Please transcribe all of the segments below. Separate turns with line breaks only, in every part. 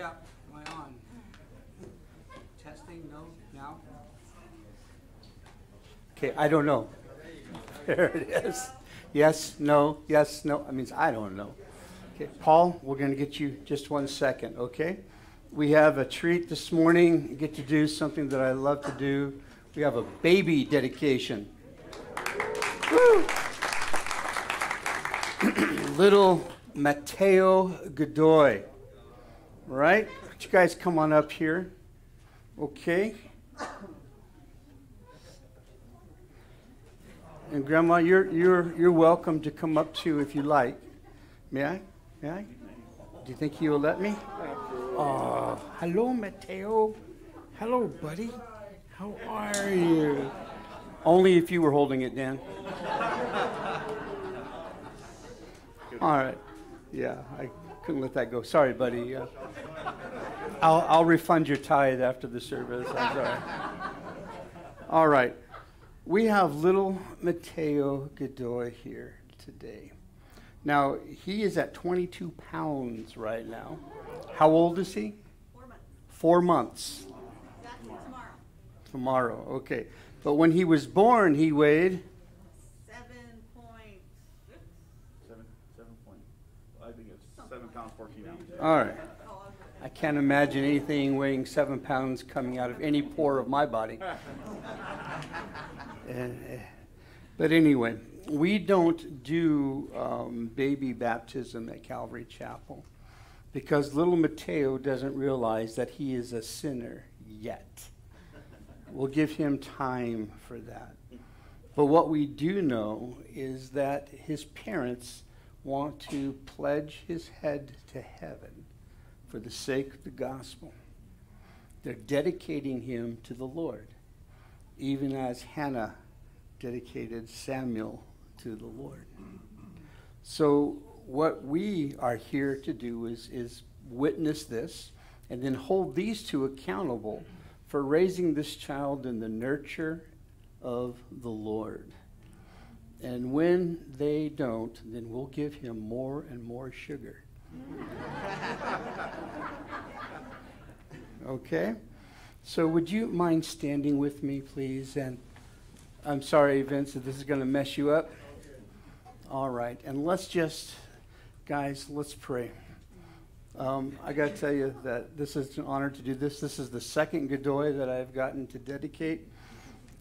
yeah. Am I on? Testing? No? Now? Okay, I don't know. There it is. Yes, no, yes, no. I mean, I don't know. Okay, Paul, we're going to get you just one second, okay? We have a treat this morning. You get to do something that I love to do. We have a baby dedication. Little Mateo Godoy. Right? Would you guys come on up here? Okay. And Grandma, you're, you're, you're welcome to come up too if you like. May I? May I? Do you think you'll let me? Oh, hello, Mateo. Hello, buddy. How are you? Only if you were holding it, Dan. All right. Yeah, I couldn't let that go. Sorry, buddy. Uh, I'll, I'll refund your tithe after the service. I'm sorry. All right. We have little Mateo Godoy here today. Now, he is at 22 pounds right now. How old is he?
Four months.
Four months.
That's tomorrow.
Tomorrow, okay. But when he was born, he weighed
Seven point six.
Seven, seven point, I think it's seven pounds, fourteen ounces.
All right. I can't imagine anything weighing seven pounds coming out of any pore of my body. Uh, but anyway, we don't do um, baby baptism at Calvary Chapel because little Mateo doesn't realize that he is a sinner yet. We'll give him time for that. But what we do know is that his parents want to pledge his head to heaven for the sake of the gospel. They're dedicating him to the Lord, even as Hannah dedicated Samuel to the Lord. So, what we are here to do is, is witness this and then hold these two accountable for raising this child in the nurture of the Lord. And when they don't, then we'll give him more and more sugar. Okay? So would you mind standing with me, please? And I'm sorry, Vince, if this is going to mess you up. All right. And let's just, guys, let's pray. Um, I got to tell you that this is an honor to do this. This is the second Godoy that I've gotten to dedicate.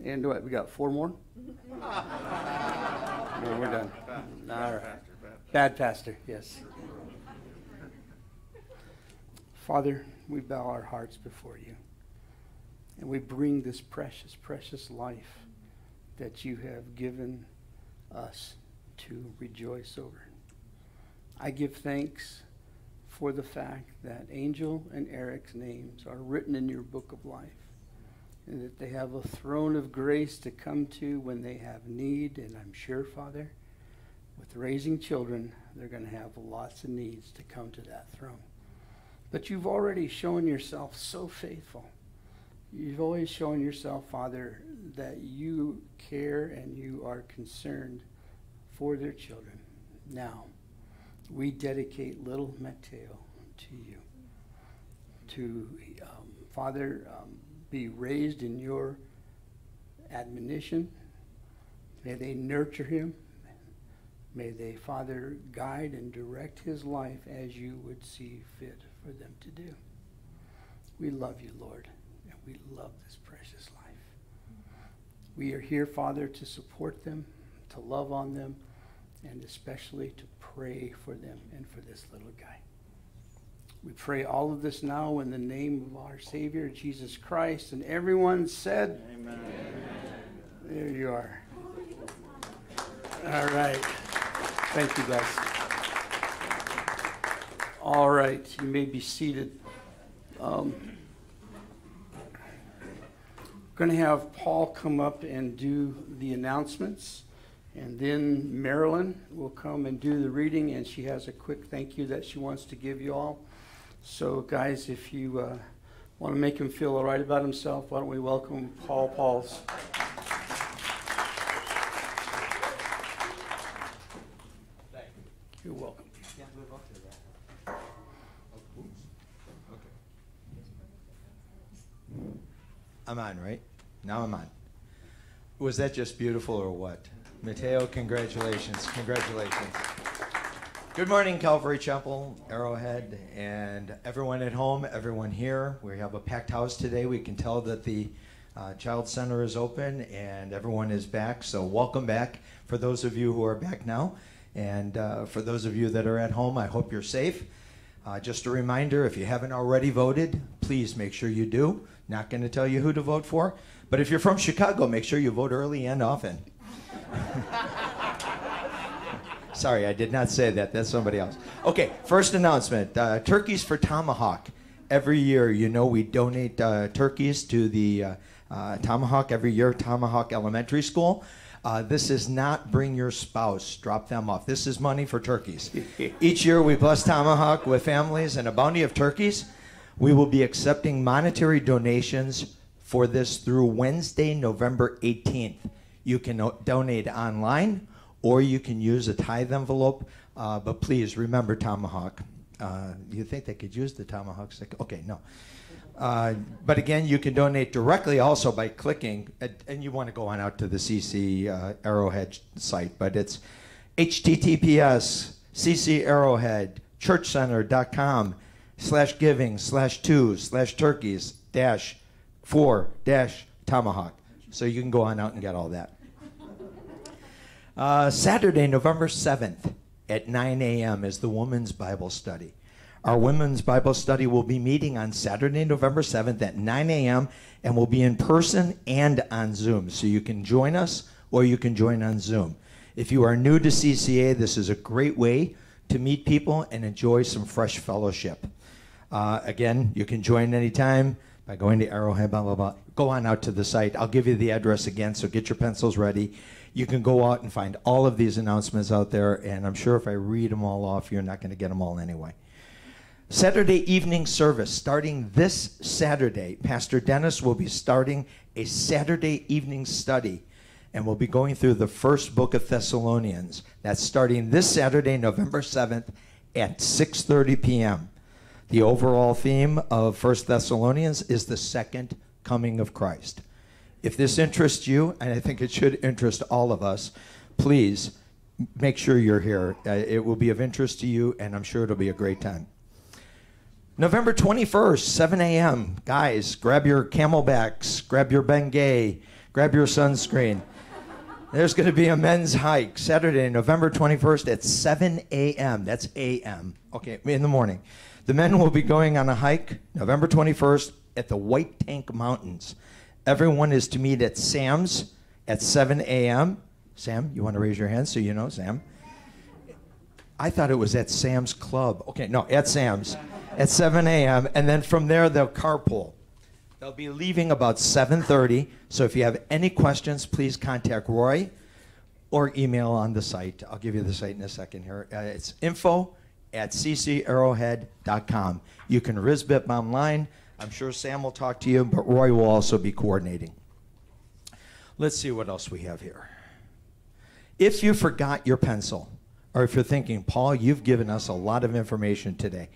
And what, we got four more? no, we're done. bad All right. Bad pastor, yes. Father, we bow our hearts before you. And we bring this precious, precious life that you have given us to rejoice over. I give thanks for the fact that Angel and Eric's names are written in your book of life and that they have a throne of grace to come to when they have need. And I'm sure, Father, with raising children, they're going to have lots of needs to come to that throne. But you've already shown yourself so faithful. You've always shown yourself, Father, that you care and you are concerned for their children. Now, we dedicate little Mateo to you. To, um, Father, um, be raised in your admonition. May they nurture him. May they, Father, guide and direct his life as you would see fit for them to do. We love you, Lord, and we love this precious life. We are here, Father, to support them, to love on them, and especially to pray for them and for this little guy. We pray all of this now in the name of our Savior, Jesus Christ. And everyone said,
Amen.
There you are. All right. Thank you, guys. All right. You may be seated. Um, going to have Paul come up and do the announcements. And then Marilyn will come and do the reading, and she has a quick thank you that she wants to give you all. So, guys, if you uh, want to make him feel all right about himself, why don't we welcome Paul Pauls? You're welcome.
I'm on, right? Now I'm on. Was that just beautiful or what? Mateo, congratulations. Congratulations. Good morning, Calvary Chapel, Arrowhead, and everyone at home, everyone here. We have a packed house today. We can tell that the uh, Child Center is open and everyone is back. So, welcome back for those of you who are back now. And uh, for those of you that are at home, I hope you're safe. Uh, just a reminder if you haven't already voted, please make sure you do. Not going to tell you who to vote for, but if you're from Chicago, make sure you vote early and often. Sorry, I did not say that. That's somebody else. Okay, first announcement uh, Turkeys for Tomahawk. Every year, you know, we donate uh, turkeys to the uh, uh Tomahawk every year, Tomahawk Elementary School. Uh, this is not bring your spouse, drop them off. This is money for turkeys. Each year we bless Tomahawk with families and a bounty of turkeys. We will be accepting monetary donations for this through Wednesday, November 18th. You can donate online or you can use a tithe envelope, uh, but please remember Tomahawk. Uh, you think they could use the Tomahawk stick? Okay, no. Uh, but again, you can donate directly also by clicking, and you want to go on out to the CC uh, Arrowhead site, but it's https cc arrowhead churchcenter.com slash giving slash two slash turkeys dash four dash tomahawk. So you can go on out and get all that. Uh, Saturday, November 7th at 9 a.m. is the Women's Bible Study. Our women's Bible study will be meeting on Saturday, November 7th at 9 a.m. and will be in person and on Zoom. So you can join us or you can join on Zoom. If you are new to CCA, this is a great way to meet people and enjoy some fresh fellowship. Uh, again, you can join anytime by going to Arrowhead, blah, blah, blah. Go on out to the site. I'll give you the address again, so get your pencils ready. You can go out and find all of these announcements out there, and I'm sure if I read them all off, you're not going to get them all anyway. Saturday evening service starting this Saturday. Pastor Dennis will be starting a Saturday evening study and we'll be going through the first book of Thessalonians. That's starting this Saturday, November 7th at 6:30 p.m. The overall theme of First Thessalonians is the second coming of Christ. If this interests you, and I think it should interest all of us, please make sure you're here. Uh, it will be of interest to you, and I'm sure it'll be a great time. November 21st, 7 a.m. Guys, grab your camelbacks, grab your Bengay, grab your sunscreen. There's going to be a men's hike Saturday, November 21st at 7 a.m. That's a.m. Okay, in the morning. The men will be going on a hike November 21st at the White Tank Mountains. Everyone is to meet at Sam's at 7 a.m. Sam, you want to raise your hand so you know, Sam? I thought it was at Sam's Club. Okay, no, at Sam's at 7 a.m. And then from there, they'll carpool. They'll be leaving about 7:30. So if you have any questions, please contact Roy or email on the site. I'll give you the site in a second here. Uh, it's info at ccarrowhead.com. You can RSVP online. I'm sure Sam will talk to you, but Roy will also be coordinating. Let's see what else we have here. If you forgot your pencil, or if you're thinking, Paul, you've given us a lot of information today,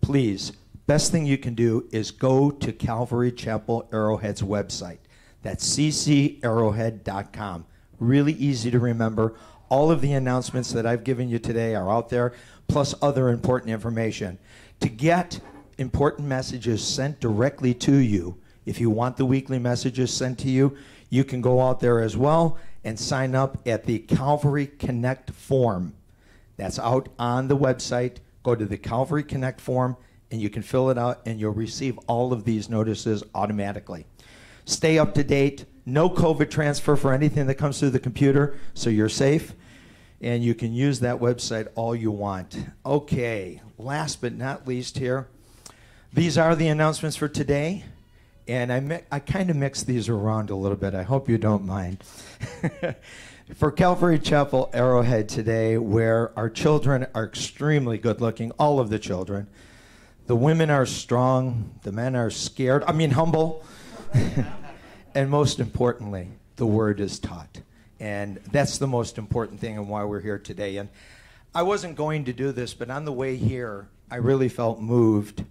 please, best thing you can do is go to Calvary Chapel Arrowhead's website. That's ccarrowhead.com. Really easy to remember. All of the announcements that I've given you today are out there, plus other important information. To get important messages sent directly to you, if you want the weekly messages sent to you, you can go out there as well and sign up at the Calvary Connect form. That's out on the website go to the Calvary Connect form and you can fill it out and you'll receive all of these notices automatically. Stay up to date. No COVID transfer for anything that comes through the computer, so you're safe. And you can use that website all you want. Okay, last but not least here, these are the announcements for today. And I, I kind of mixed these around a little bit. I hope you don't mind. for Calvary Chapel Arrowhead today, where our children are extremely good looking, all of the children. The women are strong, the men are scared, I mean, humble. and most importantly, the word is taught. And that's the most important thing and why we're here today. And I wasn't going to do this, but on the way here, I really felt moved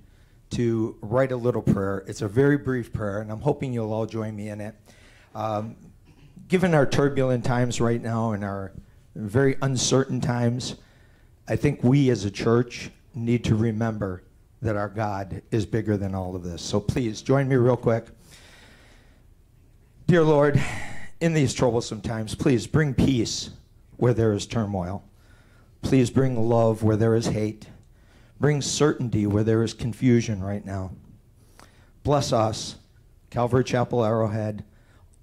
to write a little prayer. It's a very brief prayer, and I'm hoping you'll all join me in it. Um, given our turbulent times right now and our very uncertain times, I think we as a church need to remember that our God is bigger than all of this. So please join me real quick. Dear Lord, in these troublesome times, please bring peace where there is turmoil. Please bring love where there is hate. Bring certainty where there is confusion right now. Bless us, Calvary Chapel Arrowhead,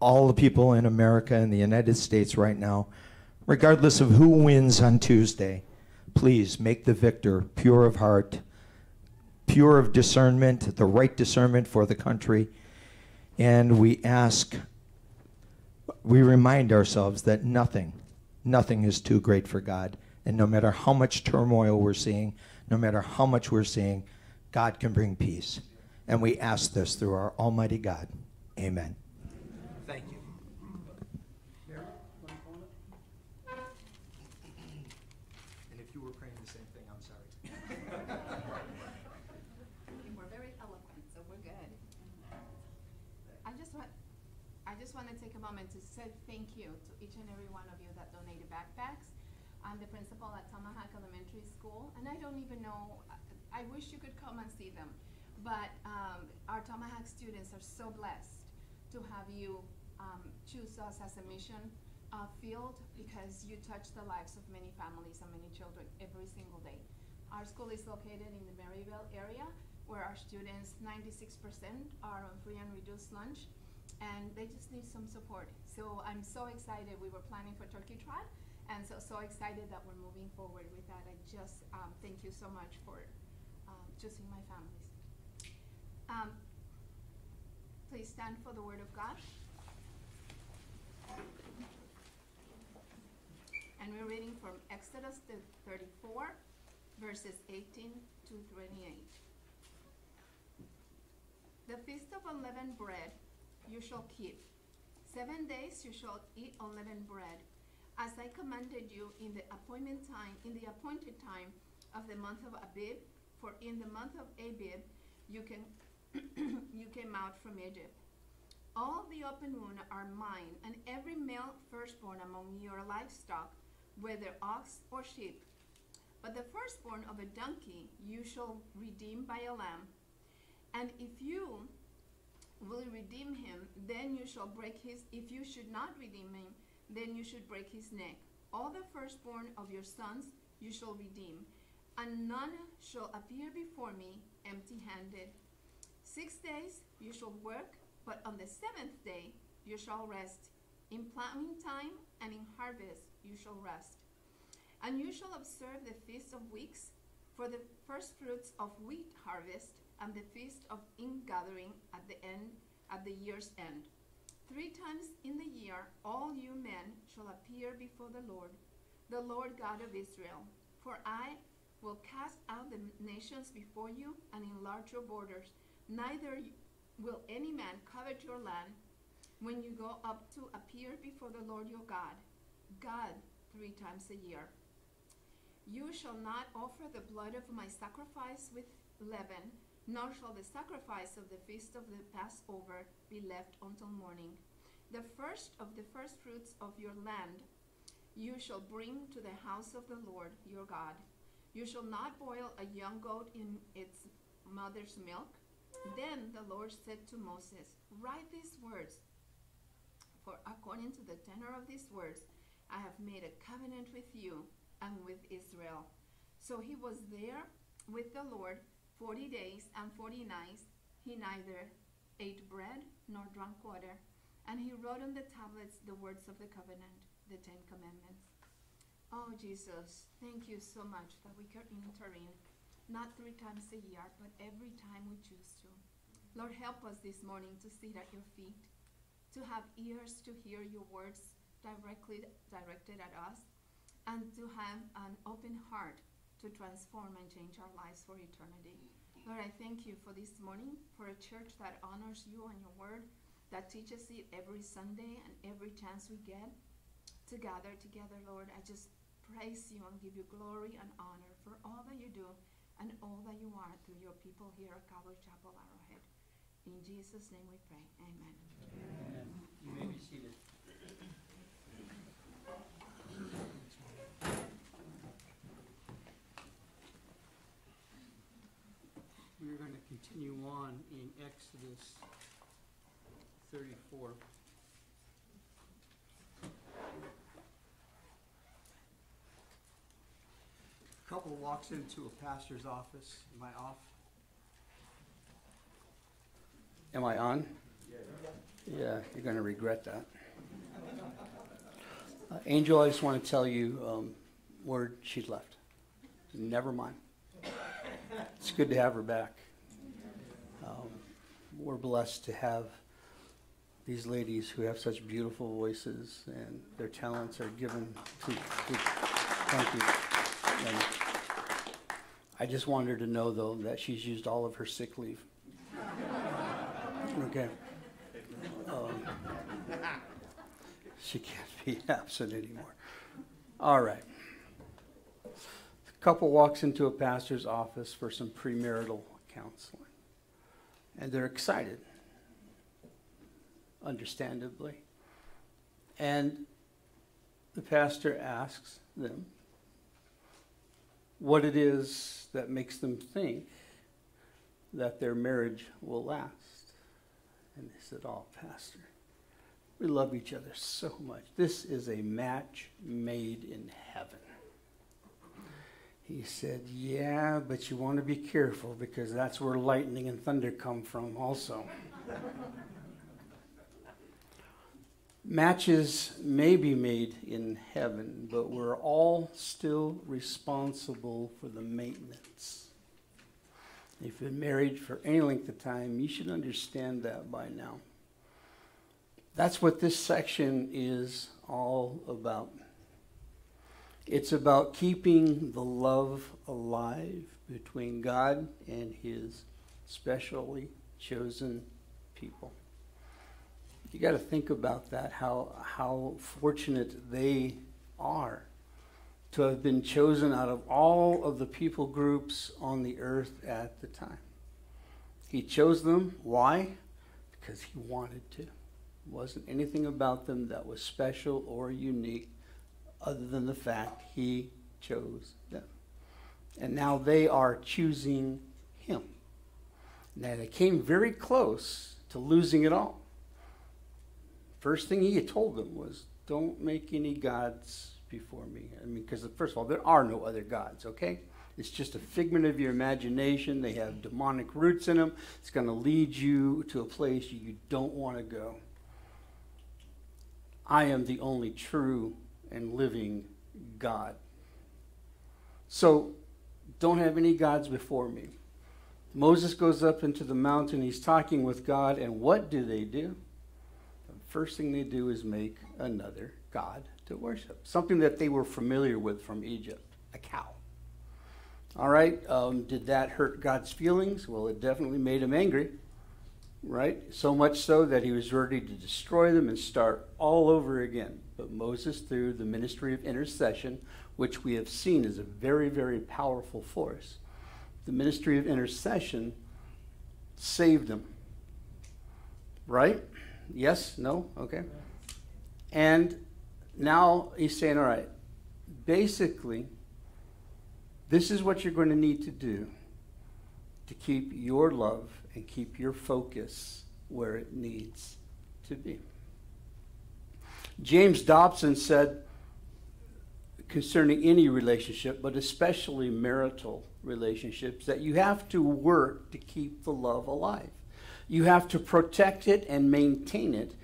all the people in America and the United States right now, regardless of who wins on Tuesday. Please make the victor pure of heart, pure of discernment, the right discernment for the country. And we ask, we remind ourselves that nothing, nothing is too great for God. And no matter how much turmoil we're seeing, no matter how much we're seeing, God can bring peace. And we ask this through our Almighty God. Amen. Thank you. And if you were praying the same thing, I'm sorry.
You were very eloquent, so we're good. I just want, I just want to take a moment to say thank you to each and every one of you that donated backpacks. I'm the principal at Tomahawk Elementary School, and I don't even know, I- I wish you could come and see them. But um, our Tomahawk students are so blessed to have you um, choose us as a mission uh, field because you touch the lives of many families and many children every single day. Our school is located in the Maryvale area where our students, ninety-six percent are on free and reduced lunch and they just need some support. So I'm so excited. We were planning for Turkey Trot and so, so excited that we're moving forward with that. I just, um, thank you so much for, um, choosing my families. Um, please stand for the word of God. And we're reading from Exodus thirty-four, verses eighteen to twenty-eight. The feast of unleavened bread you shall keep. Seven days you shall eat unleavened bread, as I commanded you in the appointment time, in the appointed time of the month of Abib, for in the month of Abib you can you came out from Egypt. All the open wound are mine, and every male firstborn among your livestock, whether ox or sheep. But the firstborn of a donkey you shall redeem by a lamb. And if you will redeem him, then you shall break his, if you should not redeem him, then you should break his neck. All the firstborn of your sons you shall redeem, and none shall appear before me empty handed. Six days you shall work, but on the seventh day you shall rest. In plowing time and in harvest you shall rest. And you shall observe the feast of weeks for the first fruits of wheat harvest and the feast of ingathering at the end at the year's end. Three times in the year all you men shall appear before the Lord, the Lord God of Israel. For I will cast out the nations before you and enlarge your borders. Neither will any man covet your land when you go up to appear before the Lord your God, God three times a year. You shall not offer the blood of my sacrifice with leaven, nor shall the sacrifice of the feast of the Passover be left until morning. The first of the first fruits of your land you shall bring to the house of the Lord your God. You shall not boil a young goat in its mother's milk. Then the Lord said to Moses, Write these words, for according to the tenor of these words, I have made a covenant with you and with Israel. So he was there with the Lord forty days and forty nights. He neither ate bread nor drank water, and he wrote on the tablets the words of the covenant, the Ten Commandments. Oh, Jesus, thank you so much that we can enter in, not three times a year, but every time we choose. Lord, help us this morning to sit at your feet, to have ears to hear your words directly directed at us, and to have an open heart to transform and change our lives for eternity. Lord, I thank you for this morning, for a church that honors you and your word, that teaches it every Sunday and every chance we get to gather together, Lord. I just praise you and give you glory and honor for all that you do and all that you are through your people here at Calvary Chapel Arrowhead. In Jesus' name we pray. Amen.
You may be seated. We're going to continue on in Exodus 34. A Couple walks into a pastor's office. my I off? Am I on? Yeah, you're going to regret that. Uh, Angel, I just want to tell you um, where she's left. Never mind. It's good to have her back. Um, we're blessed to have these ladies who have such beautiful voices and their talents are given to. to thank you. And I just wanted her to know, though, that she's used all of her sick leave. Okay. Um, She can't be absent anymore. All right. The couple walks into a pastor's office for some premarital counseling. And they're excited, understandably. And the pastor asks them what it is that makes them think that their marriage will last. And they said, Oh, Pastor, we love each other so much. This is a match made in heaven. He said, Yeah, but you want to be careful because that's where lightning and thunder come from, also. Matches may be made in heaven, but we're all still responsible for the maintenance. If you've been married for any length of time, you should understand that by now. That's what this section is all about. It's about keeping the love alive between God and His specially chosen people. You got to think about that, how, how fortunate they are to have been chosen out of all of the people groups on the earth at the time. He chose them. Why? Because he wanted to. It wasn't anything about them that was special or unique other than the fact he chose them. And now they are choosing him. Now they came very close to losing it all. First thing he told them was, don't make any gods before me. I mean, because first of all, there are no other gods, okay? It's just a figment of your imagination. They have demonic roots in them. It's going to lead you to a place you don't want to go. I am the only true and living God. So don't have any gods before me. Moses goes up into the mountain. He's talking with God, and what do they do? The first thing they do is make another God to worship, something that they were familiar with from Egypt a cow. All right, um, did that hurt God's feelings? Well, it definitely made him angry, right? So much so that he was ready to destroy them and start all over again. But Moses, through the ministry of intercession, which we have seen is a very, very powerful force, the ministry of intercession saved them. Right? Yes? No? Okay. And now he's saying, all right, basically, this is what you're going to need to do to keep your love and keep your focus where it needs to be. James Dobson said concerning any relationship, but especially marital relationships, that you have to work to keep the love alive. You have to protect it and maintain it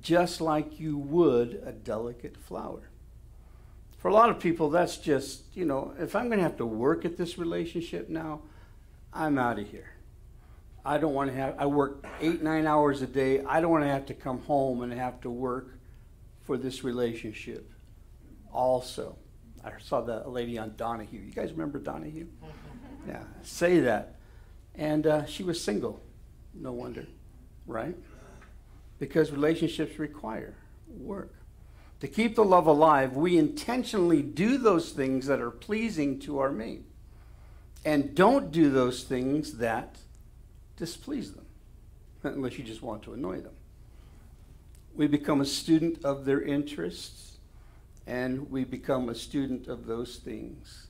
just like you would a delicate flower. For a lot of people, that's just, you know, if I'm going to have to work at this relationship now, I'm out of here. I don't want to have, I work eight, nine hours a day. I don't want to have to come home and have to work for this relationship also. I saw the lady on Donahue. You guys remember Donahue? Yeah, say that. And uh, she was single. No wonder, right? Because relationships require work. To keep the love alive, we intentionally do those things that are pleasing to our mate. and don't do those things that displease them, unless you just want to annoy them. We become a student of their interests, and we become a student of those things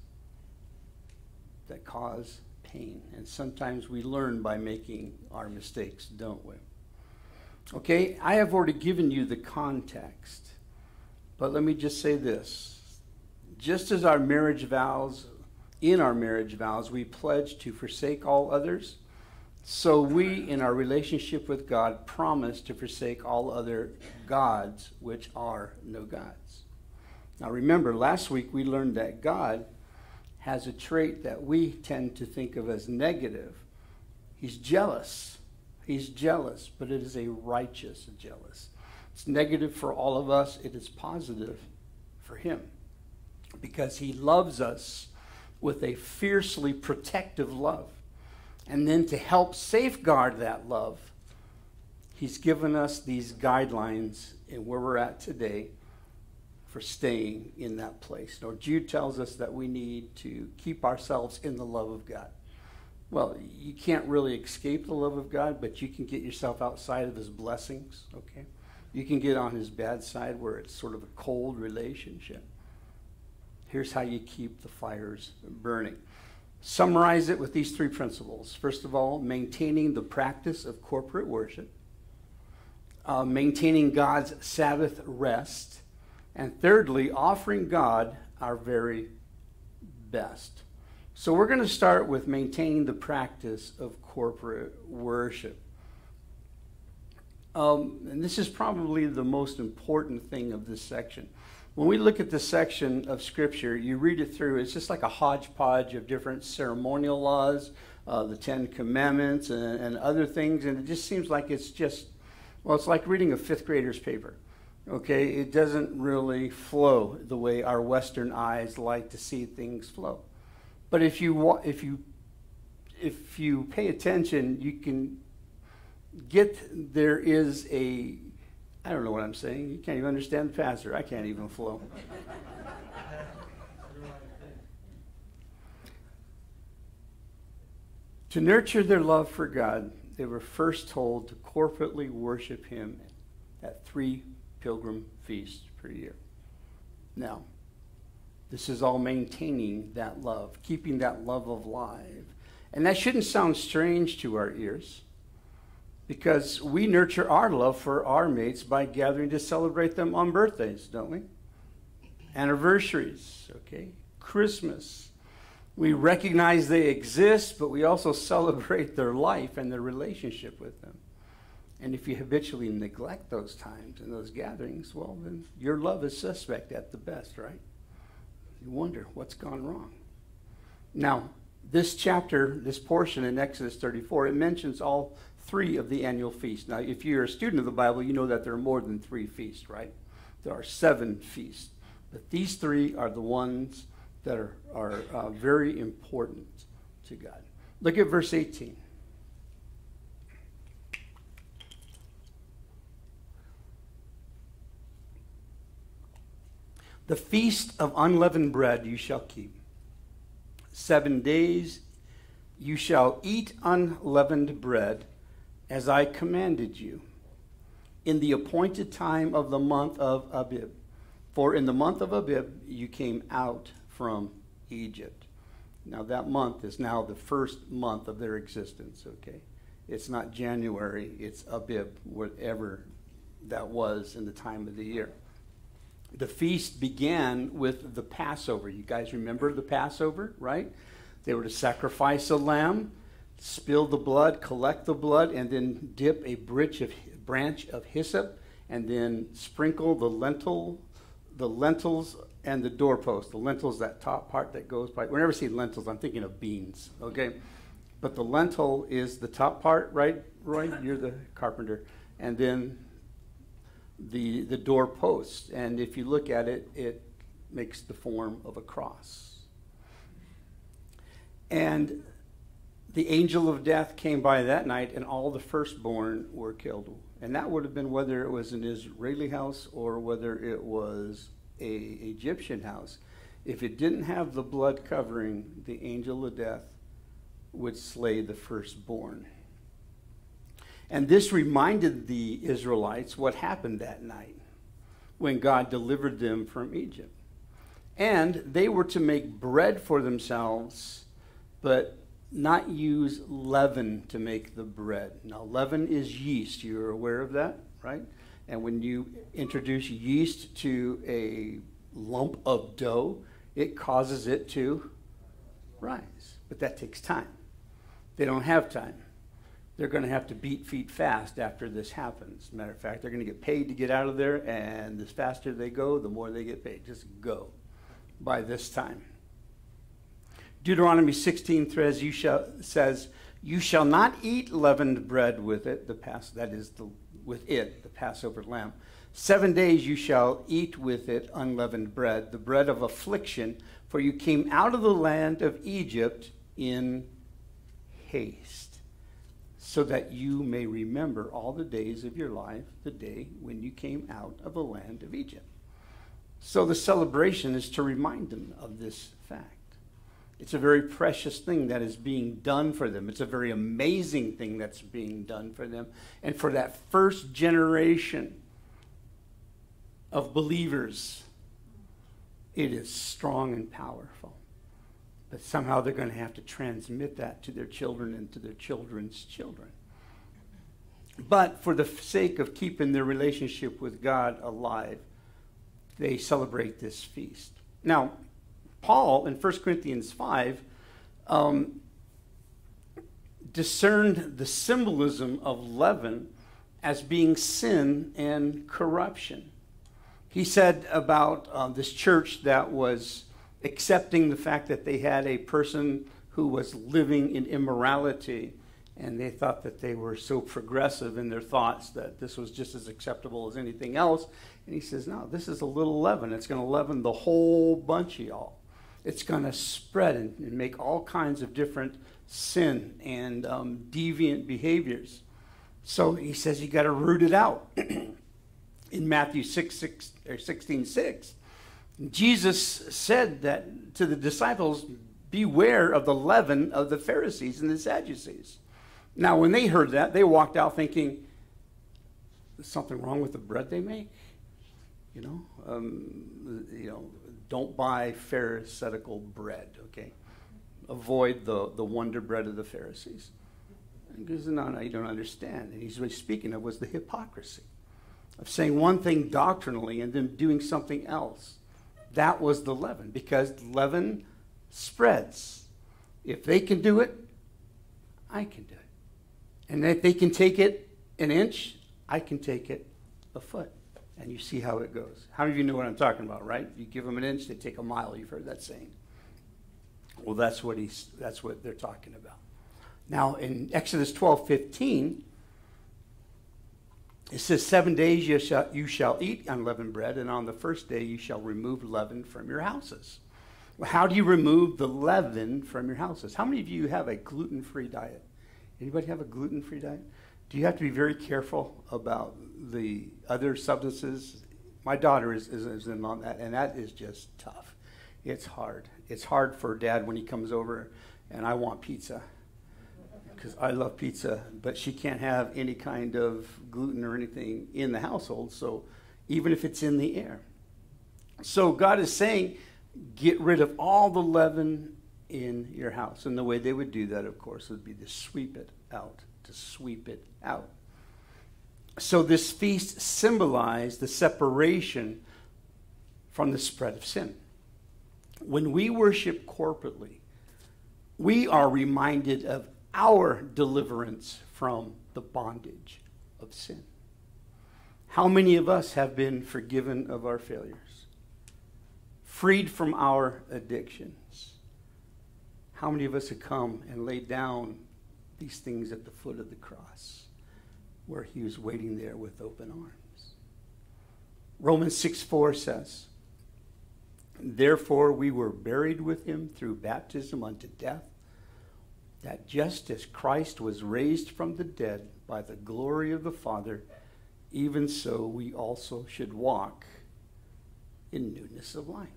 that cause pain. And sometimes we learn by making our mistakes, don't we? Okay, I have already given you the context, but let me just say this. Just as our marriage vows, in our marriage vows, we pledge to forsake all others, so we, in our relationship with God, promise to forsake all other gods, which are no gods. Now remember, last week we learned that God has a trait that we tend to think of as negative. He's jealous. He's jealous, but it is a righteous jealous. It's negative for all of us, it is positive for him because he loves us with a fiercely protective love. And then to help safeguard that love, he's given us these guidelines and where we're at today for staying in that place. Now, Jude tells us that we need to keep ourselves in the love of God. Well, you can't really escape the love of God, but you can get yourself outside of his blessings, okay? You can get on his bad side where it's sort of a cold relationship. Here's how you keep the fires burning. Summarize it with these three principles. First of all, maintaining the practice of corporate worship, uh, maintaining God's Sabbath rest, and thirdly, offering God our very best. So we're going to start with maintaining the practice of corporate worship. Um, and this is probably the most important thing of this section. When we look at this section of Scripture, you read it through, it's just like a hodgepodge of different ceremonial laws, uh, the Ten Commandments, and, and other things, and it just seems like it's just, well, it's like reading a fifth grader's paper. Okay, it doesn't really flow the way our Western eyes like to see things flow. But if you if you if you pay attention, you can get there is a I don't know what I'm saying. You can't even understand the pastor. I can't even flow. to nurture their love for God, they were first told to corporately worship Him at three pilgrim feasts per year. Now, this is all maintaining that love, keeping that love alive. And that shouldn't sound strange to our ears because we nurture our love for our mates by gathering to celebrate them on birthdays, don't we? Anniversaries, okay? Christmas. We recognize they exist, but we also celebrate their life and their relationship with them. And if you habitually neglect those times and those gatherings, well, then your love is suspect at the best, right? Wonder what's gone wrong. Now, this chapter, this portion in Exodus 34, it mentions all three of the annual feasts. Now, if you're a student of the Bible, you know that there are more than three feasts, right? There are seven feasts. But these three are the ones that are, are uh, very important to God. Look at verse 18. The feast of unleavened bread you shall keep. Seven days you shall eat unleavened bread as I commanded you in the appointed time of the month of Abib. For in the month of Abib you came out from Egypt. Now, that month is now the first month of their existence, okay? It's not January, it's Abib, whatever that was in the time of the year the feast began with the Passover. You guys remember the Passover, right? They were to sacrifice a lamb, spill the blood, collect the blood, and then dip a of, branch of hyssop, and then sprinkle the lentil, the lentils and the doorpost. The lentils, that top part that goes by. Whenever I see lentils, I'm thinking of beans. Okay, but the lentil is the top part, right? Roy, you're the carpenter, and then the, the door post. And if you look at it, it makes the form of a cross. And the angel of death came by that night, and all the firstborn were killed. And that would have been whether it was an Israeli house or whether it was a Egyptian house. If it didn't have the blood covering, the angel of death would slay the firstborn. And this reminded the Israelites what happened that night when God delivered them from Egypt. And they were to make bread for themselves, but not use leaven to make the bread. Now, leaven is yeast. You're aware of that, right? And when you introduce yeast to a lump of dough, it causes it to rise. But that takes time. They don't have time. They're going to have to beat feet fast after this happens. Matter of fact, they're going to get paid to get out of there, and the faster they go, the more they get paid. Just go by this time. Deuteronomy 16 says, you shall, says, You shall not eat leavened bread with it, the pass, that is, the, with it, the Passover lamb. Seven days you shall eat with it unleavened bread, the bread of affliction, for you came out of the land of Egypt in haste, so that you may remember all the days of your life, the day when you came out of the land of Egypt. So the celebration is to remind them of this fact. It's a very precious thing that is being done for them. It's a very amazing thing that's being done for them. And for that first generation of believers, it is strong and powerful. But somehow they're going to have to transmit that to their children and to their children's children. But for the sake of keeping their relationship with God alive, they celebrate this feast. Now, Paul in 1 Corinthians 5 um, discerned the symbolism of leaven as being sin and corruption. He said about uh, this church that was accepting the fact that they had a person who was living in immorality, and they thought that they were so progressive in their thoughts that this was just as acceptable as anything else. And he says, No, this is a little leaven. It's going to leaven the whole bunch of y'all. It's going to spread and, and, make all kinds of different sin and um, deviant behaviors. So he says you got to root it out. in Matthew 6, 6 or 16, 6, Jesus said that to the disciples, beware of the leaven of the Pharisees and the Sadducees. Now, when they heard that, they walked out thinking, there's something wrong with the bread they make? You know, um, you know, don't buy pharisaical bread, okay? Avoid the, the wonder bread of the Pharisees. Goes, no, no, you don't understand. And he's speaking of was the hypocrisy of saying one thing doctrinally and then doing something else. That was the leaven, because leaven spreads. If they can do it, I can do it. And if they can take it an inch, I can take it a foot and you see how it goes. How many of you know what I'm talking about, right? You give them an inch, they take a mile. You've heard that saying. Well, that's what he's that's what they're talking about. Now in Exodus 12, 15, it says, Seven days you shall, you shall eat unleavened bread, and on the first day you shall remove leaven from your houses. Well, how do you remove the leaven from your houses? How many of you have a gluten-free diet? Anybody have a gluten-free diet? Do you have to be very careful about the other substances. My daughter is, is, is in on that, and that is just tough. It's hard. It's hard for dad when he comes over and I want pizza because I love pizza, but she can't have any kind of gluten or anything in the household, so even if it's in the air. So God is saying, get rid of all the leaven in your house. And the way they would do that, of course, would be to sweep it out, to sweep it out. So this feast symbolized the separation from the spread of sin. When we worship corporately, we are reminded of our deliverance from the bondage of sin. How many of us have been forgiven of our failures, freed from our addictions? How many of us have come and laid down these things at the foot of the cross? where he was waiting there with open arms. Romans 6 4 says, Therefore we were buried with him through baptism unto death, that just as Christ was raised from the dead by the glory of the Father, even so we also should walk in newness of life.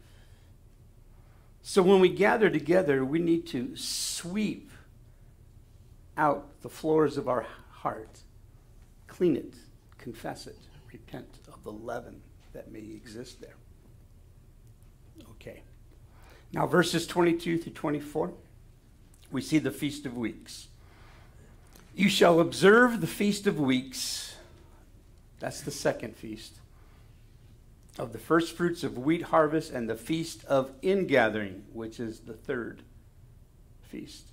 So when we gather together, we need to sweep out the floors of our heart. Clean it, confess it, repent of the leaven that may exist there. Okay. Now, verses 22 through 24, we see the Feast of Weeks. You shall observe the Feast of Weeks. That's the second feast. Of the first fruits of wheat harvest and the Feast of Ingathering, which is the third feast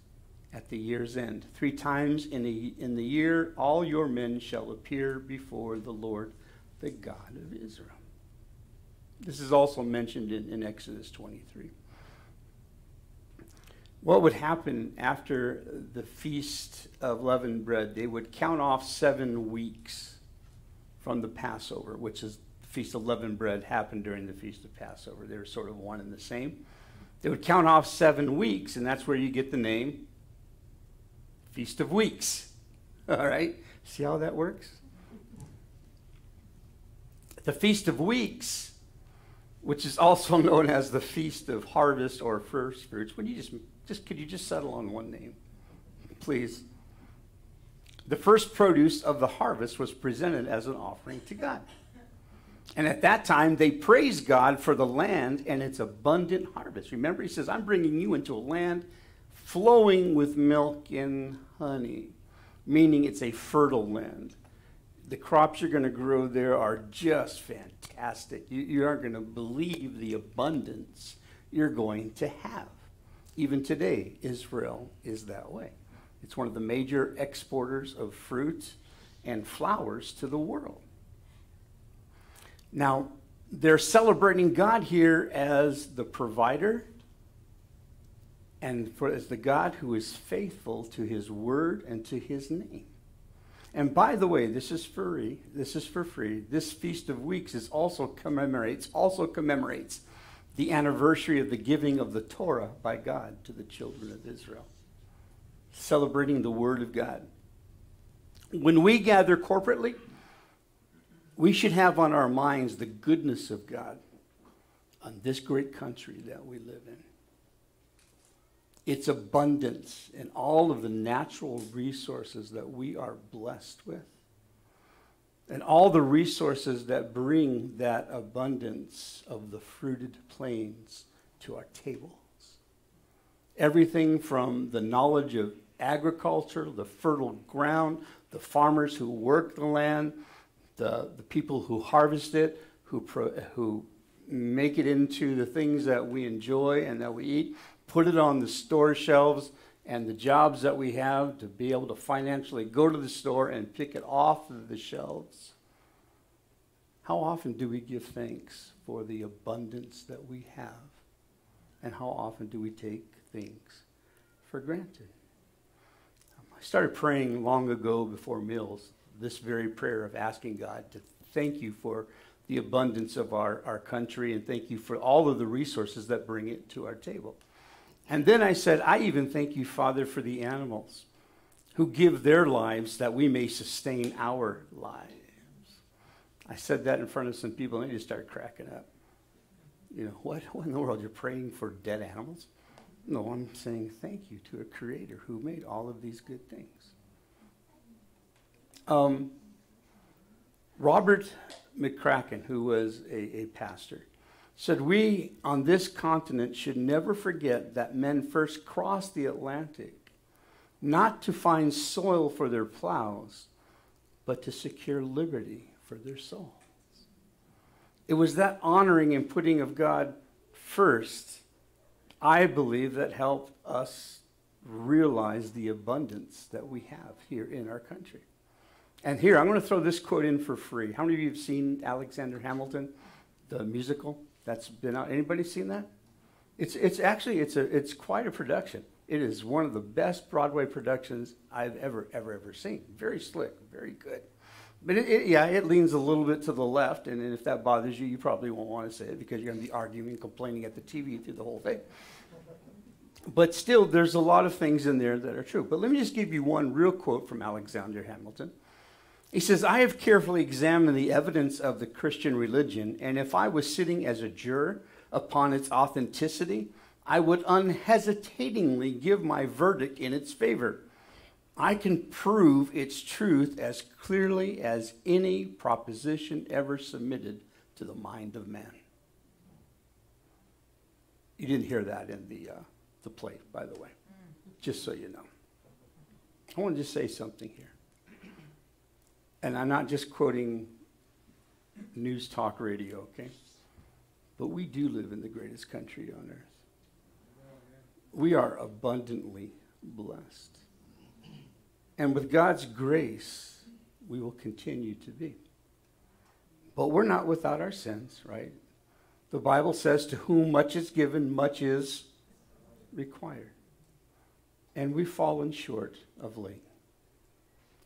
at the year's end. Three times in, a, in the year, all your men shall appear before the Lord, the God of Israel. This is also mentioned in, in Exodus 23. What would happen after the feast of leavened bread? They would count off seven weeks from the Passover, which is the feast of leavened bread happened during the feast of Passover. They were sort of one and the same. They would count off seven weeks, and that's where you get the name Feast of Weeks. All right? See how that works? The Feast of Weeks, which is also known as the Feast of Harvest or First Fruits. Would you just, just could you just settle on one name, please? The first produce of the harvest was presented as an offering to God. And at that time, they praised God for the land and its abundant harvest. Remember, he says, I'm bringing you into a land flowing with milk and honey, meaning it's a fertile land. The crops you're going to grow there are just fantastic. You, you aren't going to believe the abundance you're going to have. Even today, Israel is that way. It's one of the major exporters of fruits and flowers to the world. Now, they're celebrating God here as the provider and for, as the God who is faithful to his word and to his name. And by the way, this is free. This is for free. This Feast of Weeks is also commemorates also commemorates the anniversary of the giving of the Torah by God to the children of Israel, celebrating the word of God. When we gather corporately, we should have on our minds the goodness of God on this great country that we live in. Its abundance and all of the natural resources that we are blessed with. And all the resources that bring that abundance of the fruited plains to our tables. Everything from the knowledge of agriculture, the fertile ground, the farmers who work the land, the, the people who harvest it, who, pro, who make it into the things that we enjoy and that we eat, put it on the store shelves, and the jobs that we have to be able to financially go to the store and pick it off of the shelves. How often do we give thanks for the abundance that we have? And how often do we take things for granted? Um, I started praying long ago before meals this very prayer of asking God to thank you for the abundance of our, our country and thank you for all of the resources that bring it to our table. And then I said, I even thank you, Father, for the animals who give their lives that we may sustain our lives. I said that in front of some people and they just started cracking up. You know, what, what in the world? You're praying for dead animals? No, I'm saying thank you to a creator who made all of these good things. Um, Robert McCracken, who was a, a pastor, said, We on this continent should never forget that men first crossed the Atlantic not to find soil for their plows, but to secure liberty for their souls. It was that honoring and putting of God first, I believe, that helped us realize the abundance that we have here in our country. And here, I'm going to throw this quote in for free. How many of you have seen Alexander Hamilton, the musical? That's been out. Anybody seen that? It's, it's actually, it's, a, it's quite a production. It is one of the best Broadway productions I've ever, ever, ever seen. Very slick, very good. But it, it, yeah, it leans a little bit to the left, and if that bothers you, you probably won't want to say it because you're going to be arguing and complaining at the TV through the whole thing. But still, there's a lot of things in there that are true. But let me just give you one real quote from Alexander Hamilton. He says, I have carefully examined the evidence of the Christian religion, and if I was sitting as a juror upon its authenticity, I would unhesitatingly give my verdict in its favor. I can prove its truth as clearly as any proposition ever submitted to the mind of man. You didn't hear that in the, uh, the play, by the way, just so you know. I want to just say something here. And I'm not just quoting news talk radio, okay? But we do live in the greatest country on earth. We are abundantly blessed. And with God's grace, we will continue to be. But we're not without our sins, right? The Bible says, To whom much is given, much is required. And we've fallen short of late.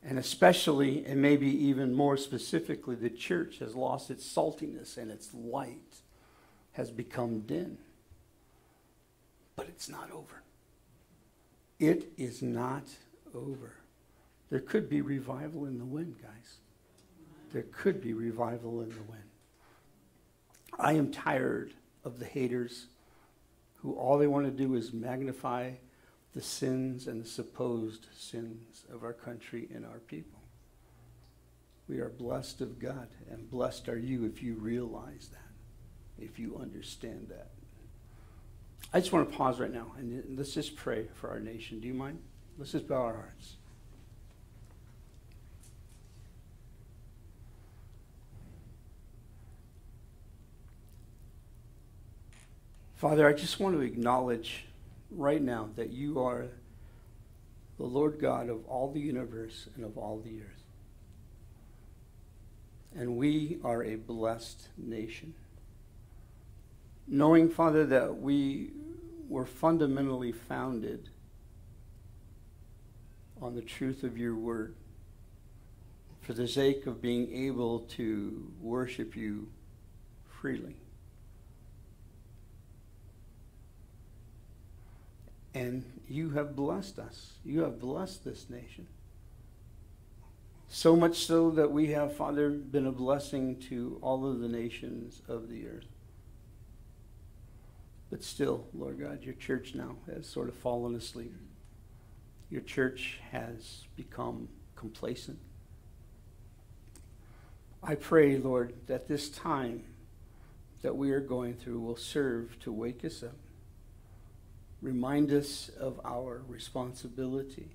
And especially, and maybe even more specifically, the church has lost its saltiness and its light has become dim. But it's not over. It is not over. There could be revival in the wind, guys. There could be revival in the wind. I am tired of the haters who all they want to do is magnify the sins and the supposed sins of our country and our people. We are blessed of God, and blessed are you if you realize that, if you understand that. I just want to pause right now and let's just pray for our nation. Do you mind? Let's just bow our hearts. Father, I just want to acknowledge right now that you are the Lord God of all the universe and of all the earth. And we are a blessed nation. Knowing, Father, that we were fundamentally founded on the truth of your word for the sake of being able to worship you freely. And you have blessed us. You have blessed this nation. So much so that we have, Father, been a blessing to all of the nations of the earth. But still, Lord God, your church now has sort of fallen asleep. Your church has become complacent. I pray, Lord, that this time that we are going through will serve to wake us up Remind us of our responsibility.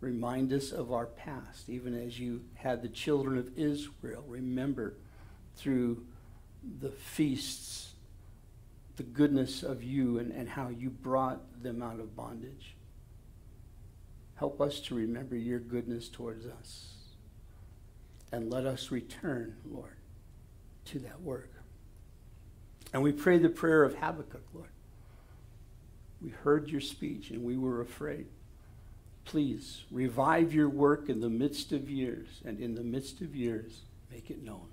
Remind us of our past, even as you had the children of Israel remember through the feasts the goodness of you and, and how you brought them out of bondage. Help us to remember your goodness towards us. And let us return, Lord, to that work. And we pray the prayer of Habakkuk, Lord. We heard your speech and we were afraid. Please revive your work in the midst of years, and in the midst of years, make it known.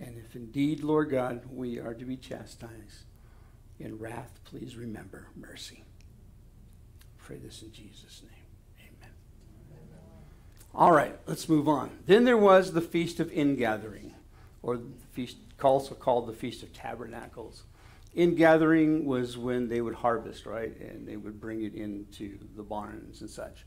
And if indeed, Lord God, we are to be chastised in wrath, please remember mercy. Pray this in Jesus' name. Amen. All right, let's move on. Then there was the Feast of Ingathering, or the feast also called the Feast of Tabernacles ingathering was when they would harvest, right? And they would bring it into the barns and such.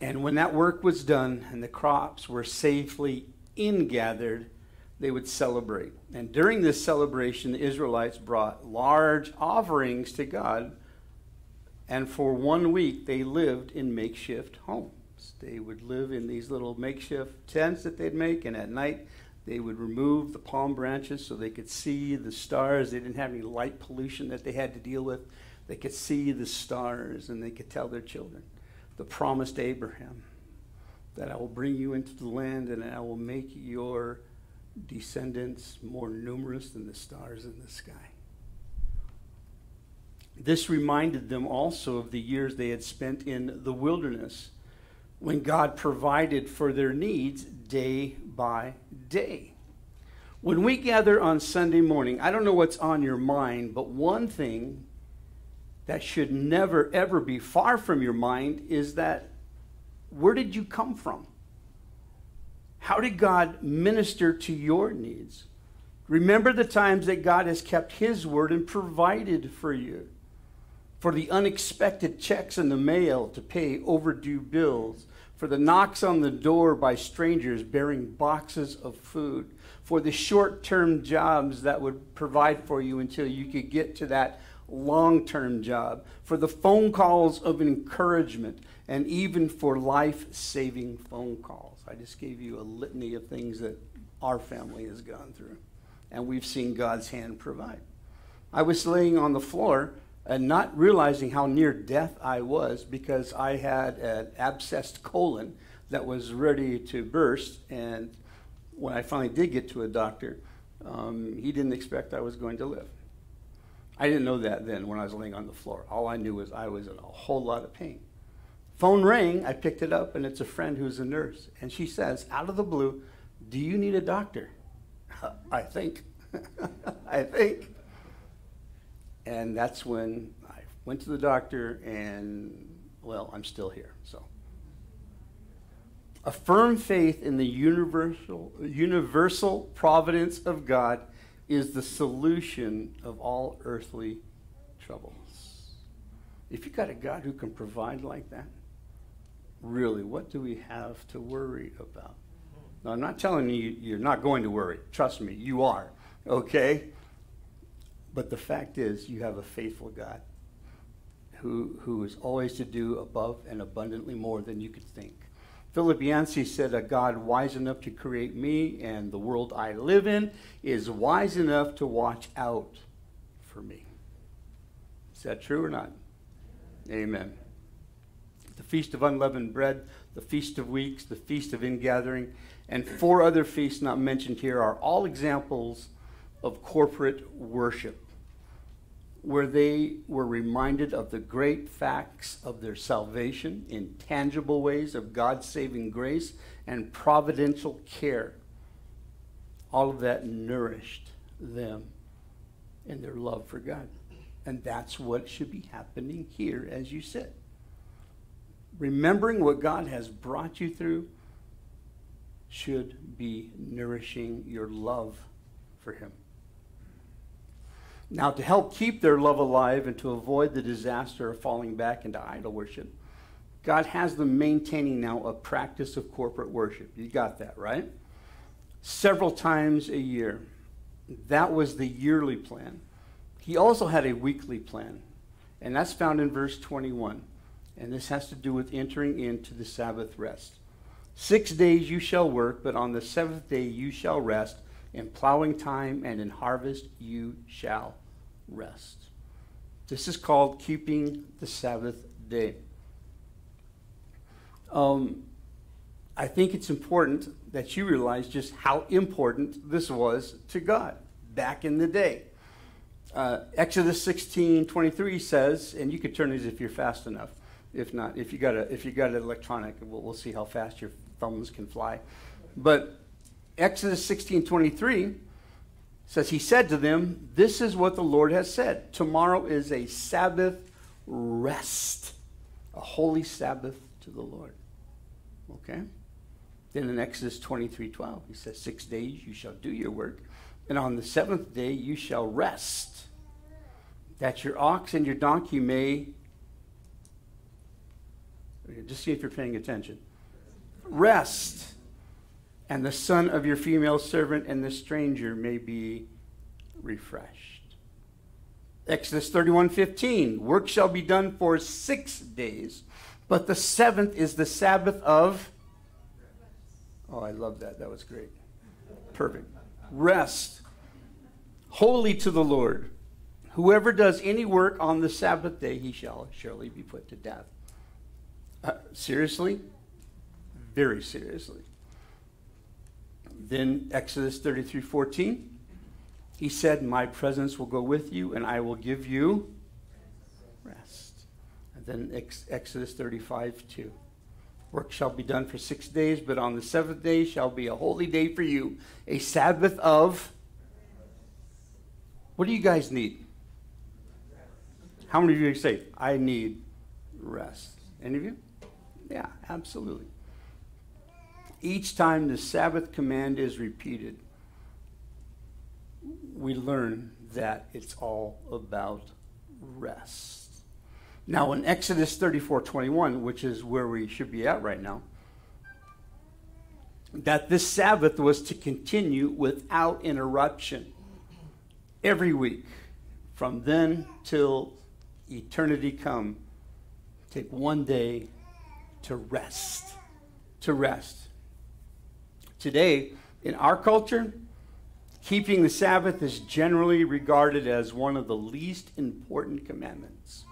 And when that work was done and the crops were safely ingathered, they would celebrate. And during this celebration, the Israelites brought large offerings to God. And for one week, they lived in makeshift homes. They would live in these little makeshift tents that they'd make, and at night, they would remove the palm branches so they could see the stars. They didn't have any light pollution that they had to deal with. They could see the stars and they could tell their children the promised Abraham that I will bring you into the land and I will make your descendants more numerous than the stars in the sky. This reminded them also of the years they had spent in the wilderness when God provided for their needs day by day. When we gather on Sunday morning, I don't know what's on your mind, but one thing that should never, ever be far from your mind is that where did you come from? How did God minister to your needs? Remember the times that God has kept His word and provided for you. for the unexpected checks in the mail to pay overdue bills, for the knocks on the door by strangers bearing boxes of food, for the short term jobs that would provide for you until you could get to that long term job, for the phone calls of encouragement, and even for life saving phone calls. I just gave you a litany of things that our family has gone through, and we've seen God's hand provide. I was laying on the floor and not realizing how near death I was because I had an abscessed colon that was ready to burst. And when I finally did get to a doctor, um, he didn't expect I was going to live. I didn't know that then when I was laying on the floor. All I knew was I was in a whole lot of pain. Phone rang, I picked it up, and it's a friend who's a nurse. And she says, out of the blue, Do you need a doctor? I think. I think. And that's when I went to the doctor, and well, I'm still here. So, a firm faith in the universal, universal providence of God is the solution of all earthly troubles. If you've got a God who can provide like that, really, what do we have to worry about? Now, I'm not telling you you're not going to worry. Trust me, you are. Okay? But the fact is, you have a faithful God who, who is always to do above and abundantly more than you could think. Philip Yancey said, A God wise enough to create me and the world I live in is wise enough to watch out for me. Is that true or not? Amen. The Feast of Unleavened Bread, the Feast of Weeks, the Feast of Ingathering, and four other feasts not mentioned here are all examples of corporate worship where they were reminded of the great facts of their salvation in tangible ways of God's saving grace and providential care. All of that nourished them in their love for God. And that's what should be happening here as you sit. Remembering what God has brought you through should be nourishing your love for Him. Now, to help keep their love alive and to avoid the disaster of falling back into idol worship, God has them maintaining now a practice of corporate worship. You got that, right? Several times a year. That was the yearly plan. He also had a weekly plan, and that's found in verse 21. And this has to do with entering into the Sabbath rest. Six days you shall work, but on the seventh day you shall rest. In plowing time and in harvest you shall rest. This is called keeping the Sabbath day. Um, I think it's important that you realize just how important this was to God back in the day. Uh, Exodus 16 23 says, and you could turn these if you're fast enough. If not, if you got a, if you got an electronic, we'll, we'll see how fast your thumbs can fly. But Exodus 16 23 says, He said to them, This is what the Lord has said. Tomorrow is a Sabbath rest, a holy Sabbath to the Lord. Okay? Then in Exodus 23 12, he says, Six days you shall do your work, and on the seventh day you shall rest, that your ox and your donkey may. Just see if you're paying attention. Rest and the son of your female servant and the stranger may be refreshed. Exodus 31:15 Work shall be done for 6 days, but the seventh is the Sabbath of Oh, I love that. That was great. Perfect. Rest. Holy to the Lord. Whoever does any work on the Sabbath day, he shall surely be put to death. Uh, seriously? Very seriously. Then Exodus 33 14, he said, My presence will go with you, and I will give you rest. And then ex- Exodus 35 2. Work shall be done for six days, but on the seventh day shall be a holy day for you, a Sabbath of. What do you guys need? How many of you say, I need rest? Any of you? Yeah, absolutely. Each time the Sabbath command is repeated, we learn that it's all about rest. Now, in Exodus 34 21, which is where we should be at right now, that this Sabbath was to continue without interruption every week from then till eternity come. Take one day to rest. To rest. Today, in our culture, keeping the Sabbath is generally regarded as one of the least important commandments,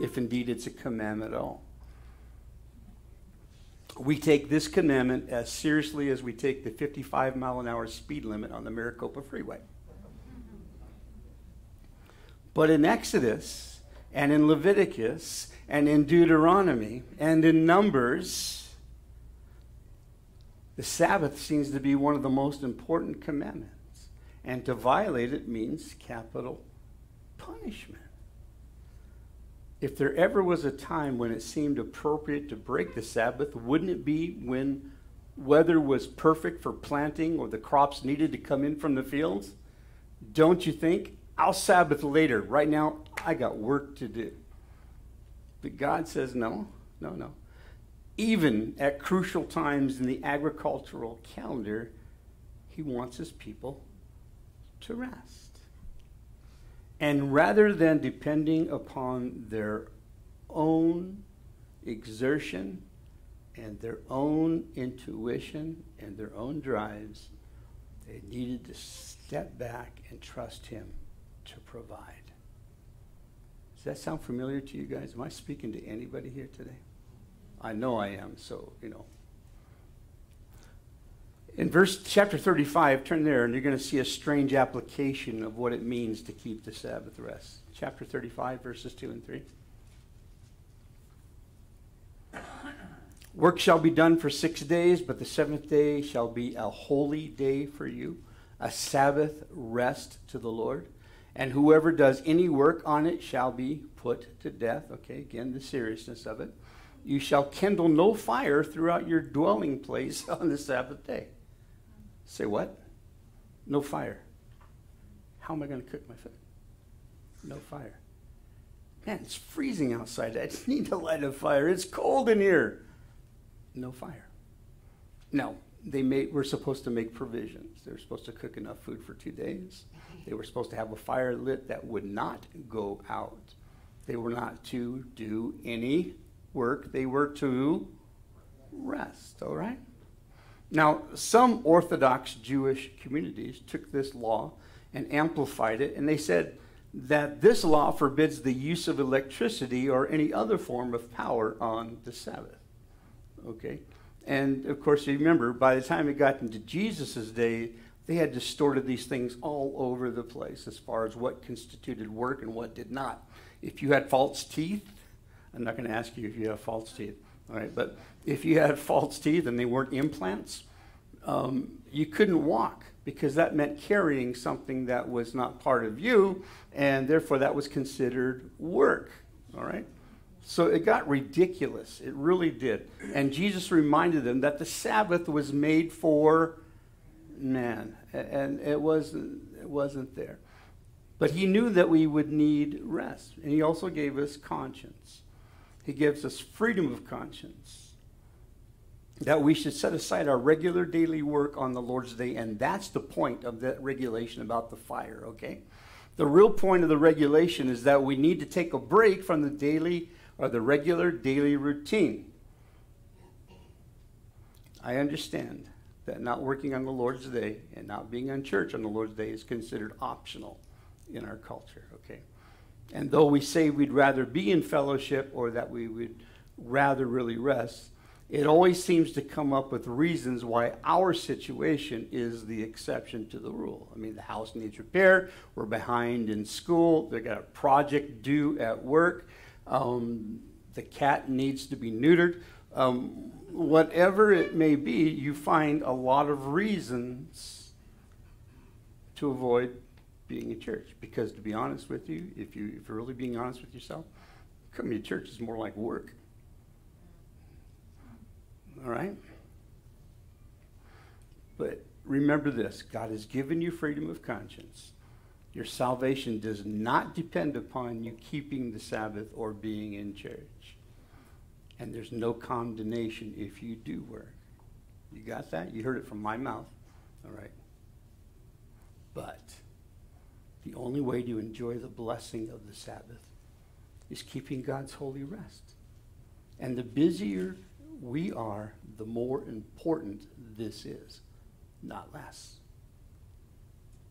if indeed it's a commandment at all. We take this commandment as seriously as we take the 55 mile an hour speed limit on the Maricopa Freeway. But in Exodus and in Leviticus and in Deuteronomy and in Numbers, the Sabbath seems to be one of the most important commandments. And to violate it means capital punishment. If there ever was a time when it seemed appropriate to break the Sabbath, wouldn't it be when weather was perfect for planting or the crops needed to come in from the fields? Don't you think? I'll Sabbath later. Right now, I got work to do. But God says, no, no, no. Even at crucial times in the agricultural calendar, He wants His people to rest. And rather than depending upon their own exertion and their own intuition and their own drives, they needed to step back and trust Him to provide. Does that sound familiar to you guys? Am I speaking to anybody here today? I know I am, so, you know. In verse chapter 35, turn there and you're going to see a strange application of what it means to keep the Sabbath rest. Chapter 35, verses 2 and 3. Work shall be done for six days, but the seventh day shall be a holy day for you, a Sabbath rest to the Lord. And whoever does any work on it shall be put to death. Okay, again, the seriousness of it. You shall kindle no fire throughout your dwelling place on the Sabbath day. Say what? No fire. How am I going to cook my food? No fire. Man, it's freezing outside. I just need to light a fire. It's cold in here. No fire. No, they made, were supposed to make provisions. They were supposed to cook enough food for two days. They were supposed to have a fire lit that would not go out. They were not to do any work. They were to rest, all right? Now, some Orthodox Jewish communities took this law and amplified it, and they said that this law forbids the use of electricity or any other form of power on the Sabbath. Okay? And of course, you remember, by the time it got into Jesus' day, they had distorted these things all over the place as far as what constituted work and what did not. If you had false teeth, I'm not going to ask you if you have false teeth, all right, but if you had false teeth and they weren't implants, um, you couldn't walk because that meant carrying something that was not part of you, and therefore that was considered work, all right? So it got ridiculous. It really did. And Jesus reminded them that the Sabbath was made for man, and it wasn't, it wasn't there. But he knew that we would need rest, and he also gave us conscience. He gives us freedom of conscience. That we should set aside our regular daily work on the Lord's day, and that's the point of that regulation about the fire, okay? The real point of the regulation is that we need to take a break from the daily or the regular daily routine. I understand that not working on the Lord's day and not being on church on the Lord's day is considered optional in our culture, okay? And though we say we'd rather be in fellowship or that we would rather really rest, it always seems to come up with reasons why our situation is the exception to the rule. I mean, the house needs repair, we're behind in school, they've got a project due at work, um, the cat needs to be neutered. Um, whatever it may be, you find a lot of reasons to avoid being a church. Because to be honest with you, if, you, if you're really being honest with yourself, coming to church is more like work. All right? But remember this God has given you freedom of conscience. Your salvation does not depend upon you keeping the Sabbath or being in church. And there's no condemnation if you do work. You got that? You heard it from my mouth. All right. But the only way to enjoy the blessing of the Sabbath is keeping God's holy rest. And the busier we are, the more important this is, not less.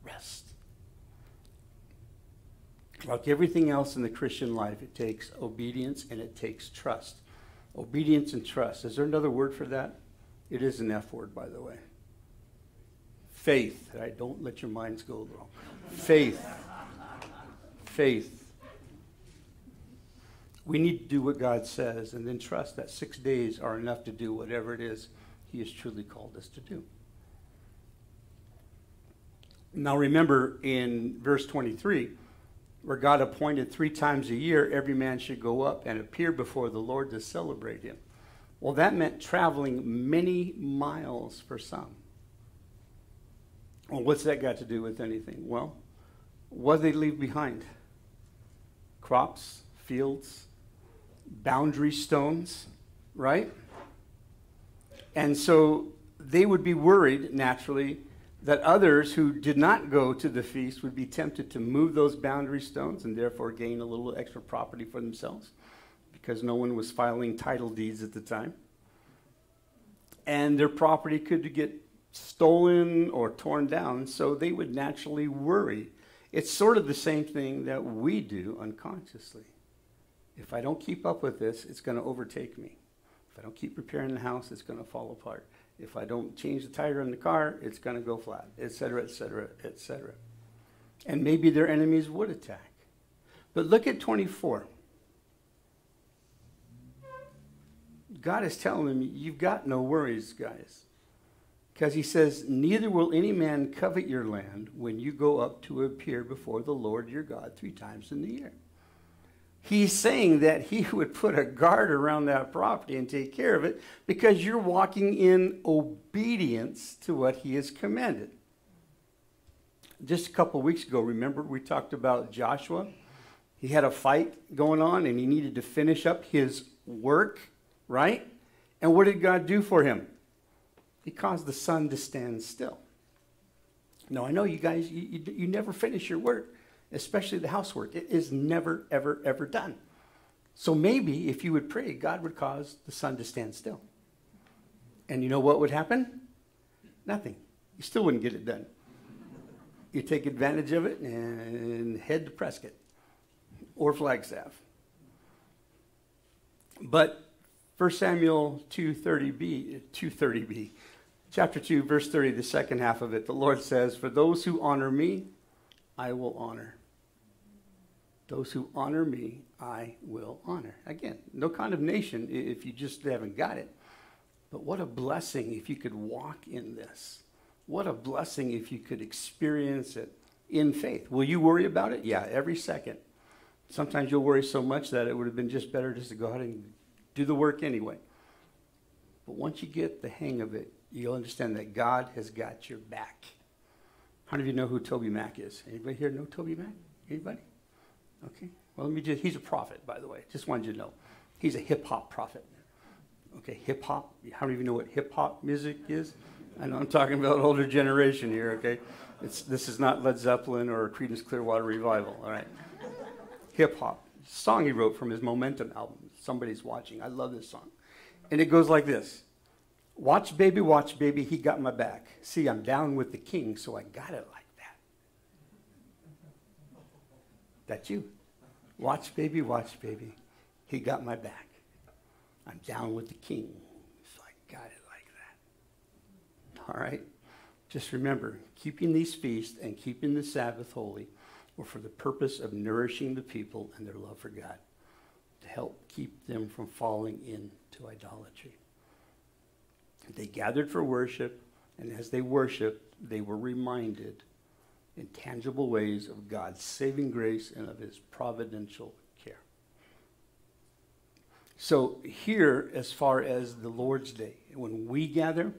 Rest. Like everything else in the Christian life, it takes obedience and it takes trust. Obedience and trust. Is there another word for that? It is an F word, by the way. Faith. Right? Don't let your minds go wrong. Faith. Faith. We need to do what God says and then trust that six days are enough to do whatever it is He has truly called us to do. Now remember in verse 23, where God appointed three times a year every man should go up and appear before the Lord to celebrate Him. Well, that meant traveling many miles for some. Well, what's that got to do with anything? Well, what they leave behind? Crops, fields, boundary stones, right? And so they would be worried, naturally, that others who did not go to the feast would be tempted to move those boundary stones and therefore gain a little extra property for themselves because no one was filing title deeds at the time. And their property could get stolen or torn down, so they would naturally worry. It's sort of the same thing that we do unconsciously. If I don't keep up with this, it's going to overtake me. If I don't keep repairing the house, it's going to fall apart. If I don't change the tire in the car, it's going to go flat, etc., etc., etc. And maybe their enemies would attack. But look at 24. God is telling them, You've got no worries, guys. Because he says, Neither will any man covet your land when you go up to appear before the Lord your God three times in the year. He's saying that he would put a guard around that property and take care of it because you're walking in obedience to what he has commanded. Just a couple weeks ago, remember we talked about Joshua? He had a fight going on and he needed to finish up his work, right? And what did God do for him? He caused the sun to stand still. Now, I know you guys, you, you, you never finish your work especially the housework. It is never, ever, ever done. So maybe if you would pray, God would cause the sun to stand still. And you know what would happen? Nothing. You still wouldn't get it done. You take advantage of it and head to Prescott or Flagstaff. But 1 Samuel 2:30b 2:30b chapter 2 verse 30 the second half of it the Lord says for those who honor me I will honor those who honor me, I will honor. Again, no condemnation if you just haven't got it. But what a blessing if you could walk in this. What a blessing if you could experience it in faith. Will you worry about it? Yeah, every second. Sometimes you'll worry so much that it would have been just better just to go ahead and do the work anyway. But once you get the hang of it, you'll understand that God has got your back. How many of you know who Toby Mac is? Anybody here know Toby Mac? Anybody? Okay. Well, let me just, he's a prophet, by the way. Just wanted you to know. He's a hip hop prophet. Okay, hip hop. How do you know what hip hop music is? I know I'm talking about older generation here, okay? It's, this is not Led Zeppelin or Creedence Clearwater Revival, all right? hip hop. Song he wrote from his Momentum album. Somebody's watching. I love this song. And it goes like this Watch, baby, watch, baby, he got my back. See, I'm down with the king, so I got it like that. That's you. Watch, baby, watch, baby. He got my back. I'm down with the king. So I got it like that. All right? Just remember, keeping these feasts and keeping the Sabbath holy were for the purpose of nourishing the people and their love for God, to help keep them from falling into idolatry. They gathered for worship, and as they worshiped, they were reminded in tangible ways of God's saving grace and of his providential care. So, here, as far as the Lord's Day, when we gather,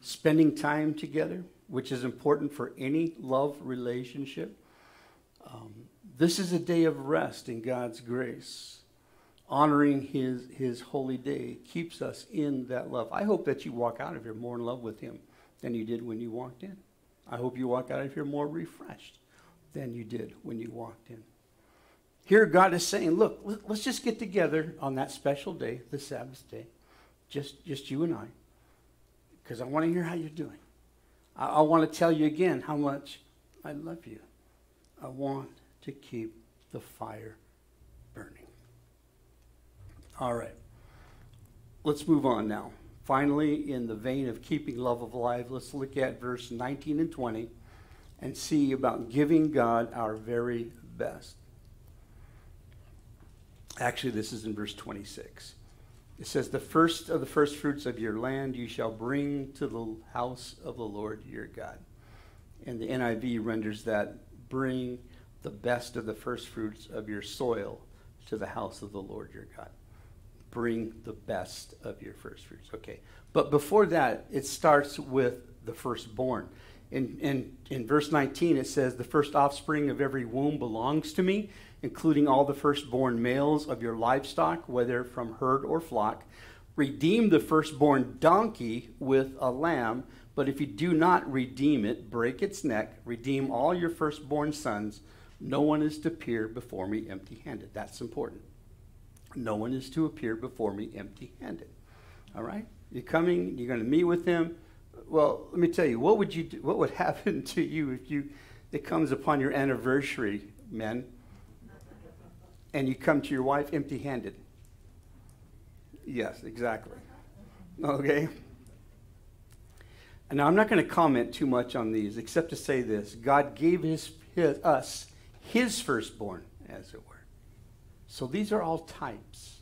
spending time together, which is important for any love relationship, Um, this is a day of rest in God's grace. Honoring his, his holy day keeps us in that love. I hope that you walk out of here more in love with Him than you did when you walked in. I hope you walk out of here more refreshed than you did when you walked in. Here, God is saying, look, let's just get together on that special day, the Sabbath day, just, just you and I, because I want to hear how you're doing. I, I want to tell you again how much I love you. I want to keep the fire. All right. Let's move on now. Finally, in the vein of keeping love alive, let's look at verse 19 and 20 and see about giving God our very best. Actually, this is in verse 26. It says, The first of the first fruits of your land you shall bring to the house of the Lord your God. And the NIV renders that, Bring the best of the first fruits of your soil to the house of the Lord your God bring the best of your first fruits. Okay. But before that, it starts with the firstborn. In, in, in verse 19, it says, The first offspring of every womb belongs to me, including all the firstborn males of your livestock, whether from herd or flock. Redeem the firstborn donkey with a lamb, but if you do not redeem it, break its neck, redeem all your firstborn sons. No one is to appear before me empty handed. That's important. No one is to appear before me empty handed. All right? You're coming, you're going to meet with him. Well, let me tell you, what would you do, what would happen to you if you it comes upon your anniversary, men, and you come to your wife empty handed? Yes, exactly. Okay? And now I'm not going to comment too much on these, except to say this God gave his, his, us his firstborn, as it were. So these are all types.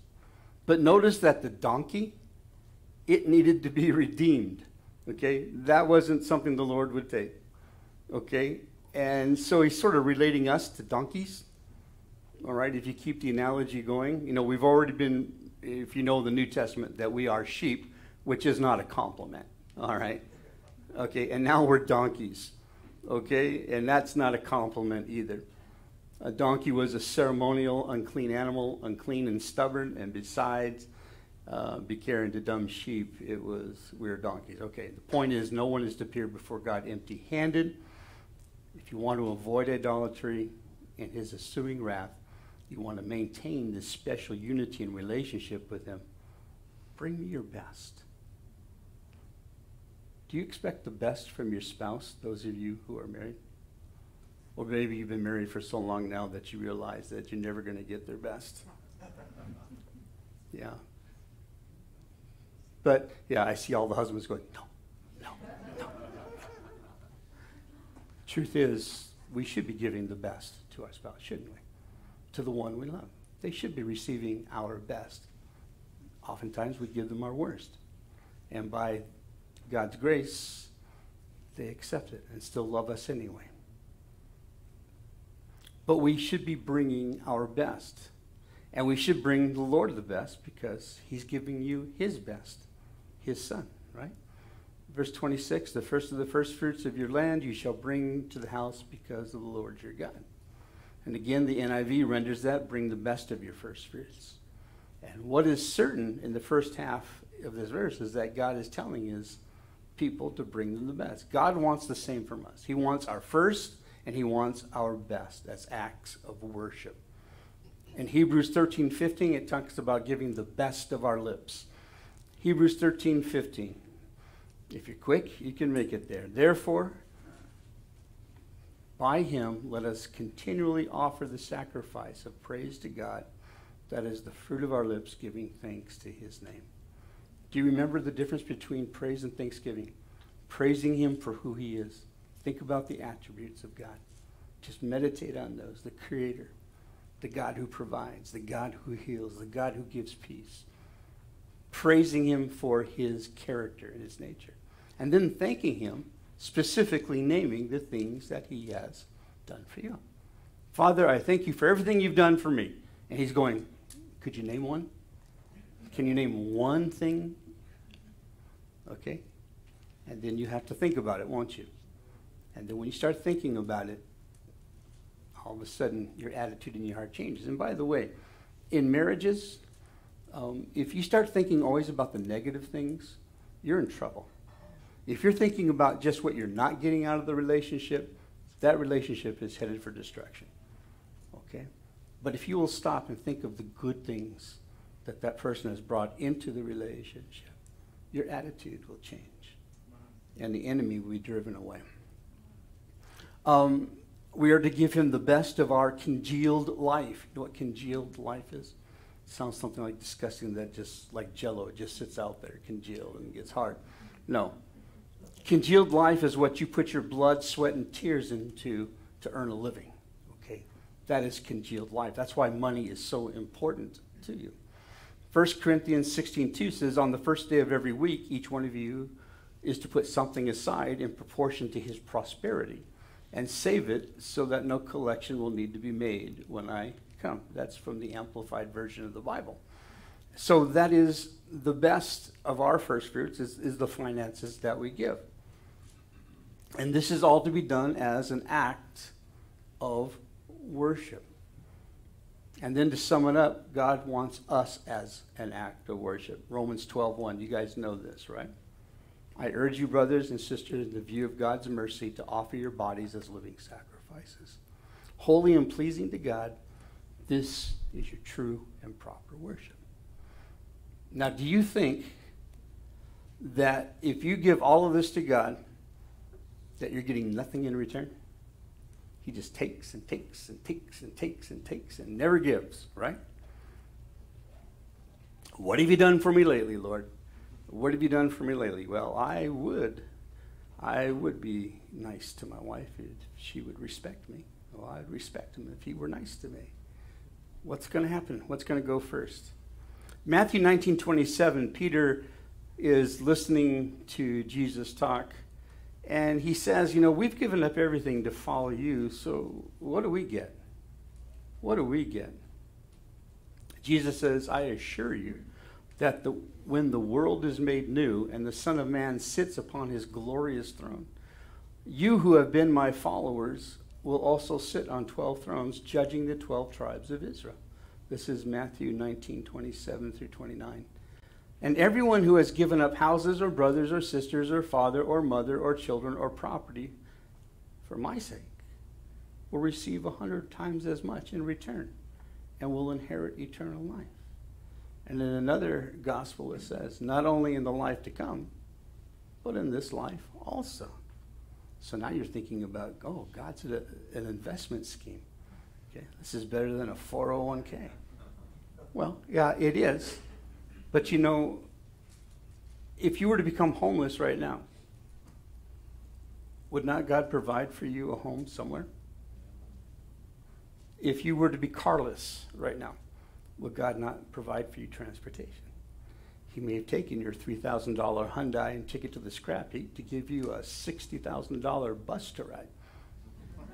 But notice that the donkey, it needed to be redeemed. Okay? That wasn't something the Lord would take. Okay? And so he's sort of relating us to donkeys. All right? If you keep the analogy going, you know, we've already been, if you know the New Testament, that we are sheep, which is not a compliment. All right? Okay? And now we're donkeys. Okay? And that's not a compliment either. A donkey was a ceremonial, unclean animal, unclean and stubborn, and besides, uh, be carrying to dumb sheep, it was, we are donkeys. Okay, the point is, no one is to appear before God empty handed. If you want to avoid idolatry and his assuming wrath, you want to maintain this special unity and relationship with him, bring me your best. Do you expect the best from your spouse, those of you who are married? Or maybe you've been married for so long now that you realize that you're never going to get their best. Yeah. But yeah, I see all the husbands going, no, no, no. Truth is, we should be giving the best to our spouse, shouldn't we? To the one we love. They should be receiving our best. Oftentimes we give them our worst. And by God's grace, they accept it and still love us anyway. But we should be bringing our best. And we should bring the Lord the best because he's giving you his best, his son, right? Verse 26 The first of the first fruits of your land you shall bring to the house because of the Lord your God. And again, the NIV renders that bring the best of your first fruits. And what is certain in the first half of this verse is that God is telling his people to bring them the best. God wants the same from us. He wants our first and he wants our best. That's acts of worship. In Hebrews 13 15, it talks about giving the best of our lips. Hebrews 13 15. If you're quick, you can make it there. Therefore, by him, let us continually offer the sacrifice of praise to God. That is the fruit of our lips, giving thanks to his name. Do you remember the difference between praise and thanksgiving? Praising him for who he is Think about the attributes of God. Just meditate on those the Creator, the God who provides, the God who heals, the God who gives peace. Praising Him for His character and His nature. And then thanking Him, specifically naming the things that He has done for you. Father, I thank you for everything you've done for me. And He's going, Could you name one? Can you name one thing? Okay? And then you have to think about it, won't you? And then when you start thinking about it, all of a sudden your attitude and your heart changes. And by the way, in marriages, um, if you start thinking always about the negative things, you're in trouble. If you're thinking about just what you're not getting out of the relationship, that relationship is headed for destruction. Okay? But if you will stop and think of the good things that that person has brought into the relationship, your attitude will change. And the enemy will be driven away. Um, we are to give him the best of our congealed life. You know what congealed life is? It sounds something like disgusting that just like jello, it just sits out there, congealed, and gets hard. No. Congealed life is what you put your blood, sweat, and tears into to earn a living. Okay? That is congealed life. That's why money is so important to you. 1 Corinthians 16:2 says, On the first day of every week, each one of you is to put something aside in proportion to his prosperity and save it so that no collection will need to be made when I come. That's from the Amplified Version of the Bible. So that is the best of our first fruits is, is the finances that we give. And this is all to be done as an act of worship. And then to sum it up, God wants us as an act of worship. Romans 12:1. You guys know this, right? I urge you, brothers and sisters, in the view of God's mercy, to offer your bodies as living sacrifices, holy and pleasing to God. This is your true and proper worship. Now, do you think that if you give all of this to God, that you're getting nothing in return? He just takes and takes and takes and takes and takes and never gives, right? What have you done for me lately, Lord? What have you done for me lately? Well, I would. I would be nice to my wife if she would respect me. Well, I'd respect him if he were nice to me. What's going to happen? What's going to go first? Matthew 19 27, Peter is listening to Jesus talk, and he says, You know, we've given up everything to follow you, so what do we get? What do we get? Jesus says, I assure you that the, when the world is made new and the Son of Man sits upon his glorious throne, you who have been my followers will also sit on 12 thrones, judging the 12 tribes of Israel. This is Matthew 19, 27 through 29. And everyone who has given up houses or brothers or sisters or father or mother or children or property for my sake will receive a hundred times as much in return and will inherit eternal life. And in another gospel, it says, not only in the life to come, but in this life also. So now you're thinking about, oh, God's an investment scheme. Okay, this is better than a 401k. Well, yeah, it is. But you know, if you were to become homeless right now, would not God provide for you a home somewhere? If you were to be carless right now, would God not provide for you transportation? He may have taken your $3,000 Hyundai and took it to the scrap heap to give you a $60,000 bus to ride.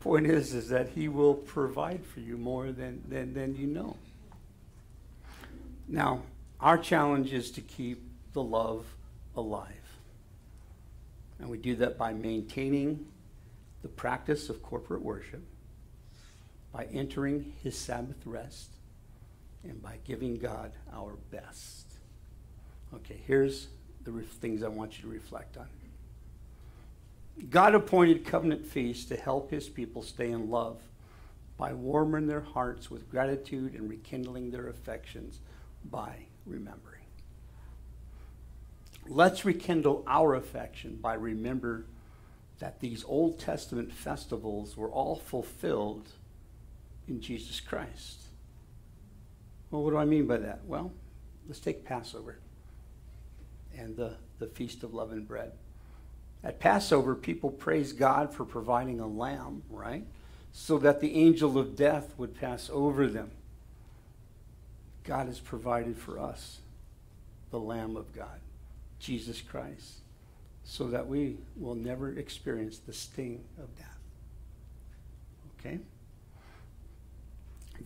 Point is, is that he will provide for you more than, than, than you know. Now, our challenge is to keep the love alive. And we do that by maintaining the practice of corporate worship by entering his Sabbath rest and by giving God our best. Okay, here's the things I want you to reflect on. God appointed covenant feasts to help his people stay in love by warming their hearts with gratitude and rekindling their affections by remembering. Let's rekindle our affection by remember that these Old Testament festivals were all fulfilled in Jesus Christ. Well, what do I mean by that? Well, let's take Passover and the, the Feast of Leavened Bread. At Passover, people praise God for providing a lamb, right? So that the angel of death would pass over them. God has provided for us the Lamb of God, Jesus Christ, so that we will never experience the sting of death. Okay?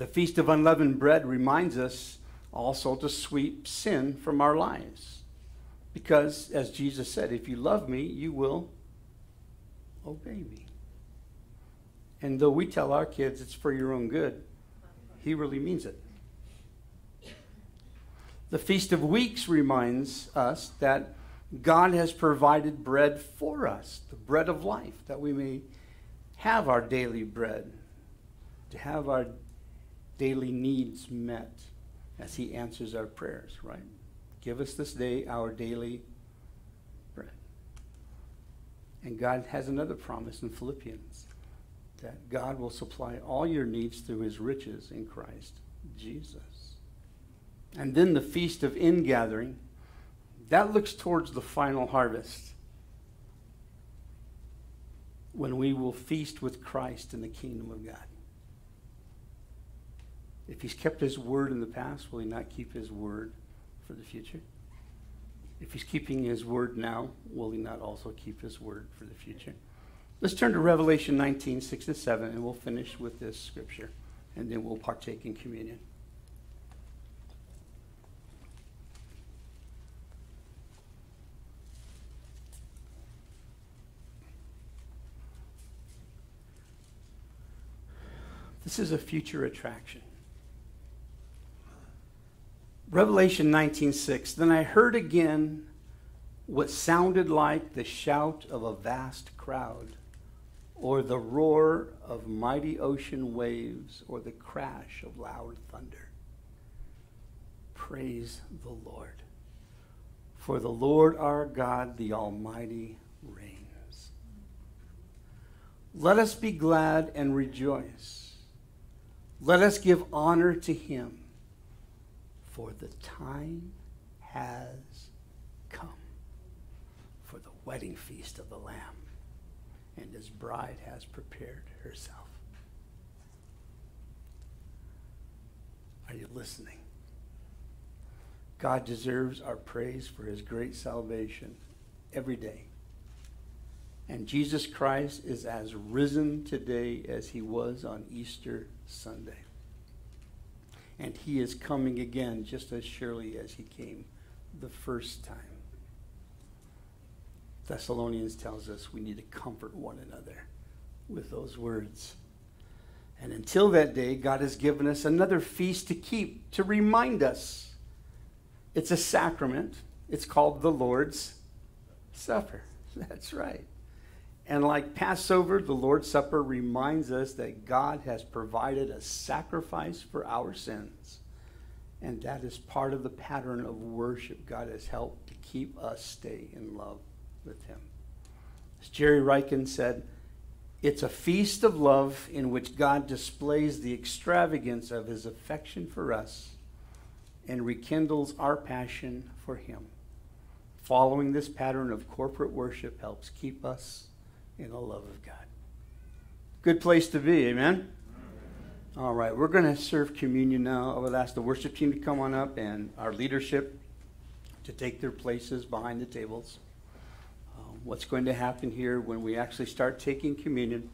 The Feast of Unleavened Bread reminds us also to sweep sin from our lives. Because, as Jesus said, if you love me, you will obey me. And though we tell our kids it's for your own good, he really means it. The Feast of Weeks reminds us that God has provided bread for us, the bread of life, that we may have our daily bread, to have our daily needs met as He answers our prayers, right? Give us this day our daily bread. And God has another promise in Philippians that God will supply all your needs through His riches in Christ Jesus. And then the Feast of Ingathering, that looks towards the final harvest when we will feast with Christ in the kingdom of God. If he's kept his word in the past, will he not keep his word for the future? If he's keeping his word now, will he not also keep his word for the future? Let's turn to Revelation 19, 6 to 7, and we'll finish with this scripture, and then we'll partake in communion. This is a future attraction. Revelation 19:6 Then I heard again what sounded like the shout of a vast crowd or the roar of mighty ocean waves or the crash of loud thunder. Praise the Lord. For the Lord our God, the Almighty, reigns. Let us be glad and rejoice. Let us give honor to him, for the time has come for the wedding feast of the Lamb, and his bride has prepared herself. Are you listening? God deserves our praise for his great salvation every day. And Jesus Christ is as risen today as he was on Easter Sunday. And he is coming again just as surely as he came the first time. Thessalonians tells us we need to comfort one another with those words. And until that day, God has given us another feast to keep to remind us. It's a sacrament. It's called the Lord's Supper. That's right. And like Passover, the Lord's Supper reminds us that God has provided a sacrifice for our sins. And that is part of the pattern of worship God has helped to keep us stay in love with Him. As Jerry Ryken said, it's a feast of love in which God displays the extravagance of His affection for us and rekindles our passion for Him. Following this pattern of corporate worship helps keep us in the love of God. Good place to be, amen? All right, we're going to serve communion now. I would ask the worship team to come on up and our leadership to take their places behind the tables. Um, what's going to happen here when we actually start taking communion?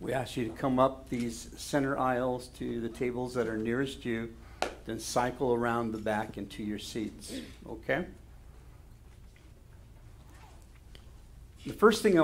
We ask you to come up these center aisles to the tables that are nearest you, then cycle around the back into your seats, okay? The first thing I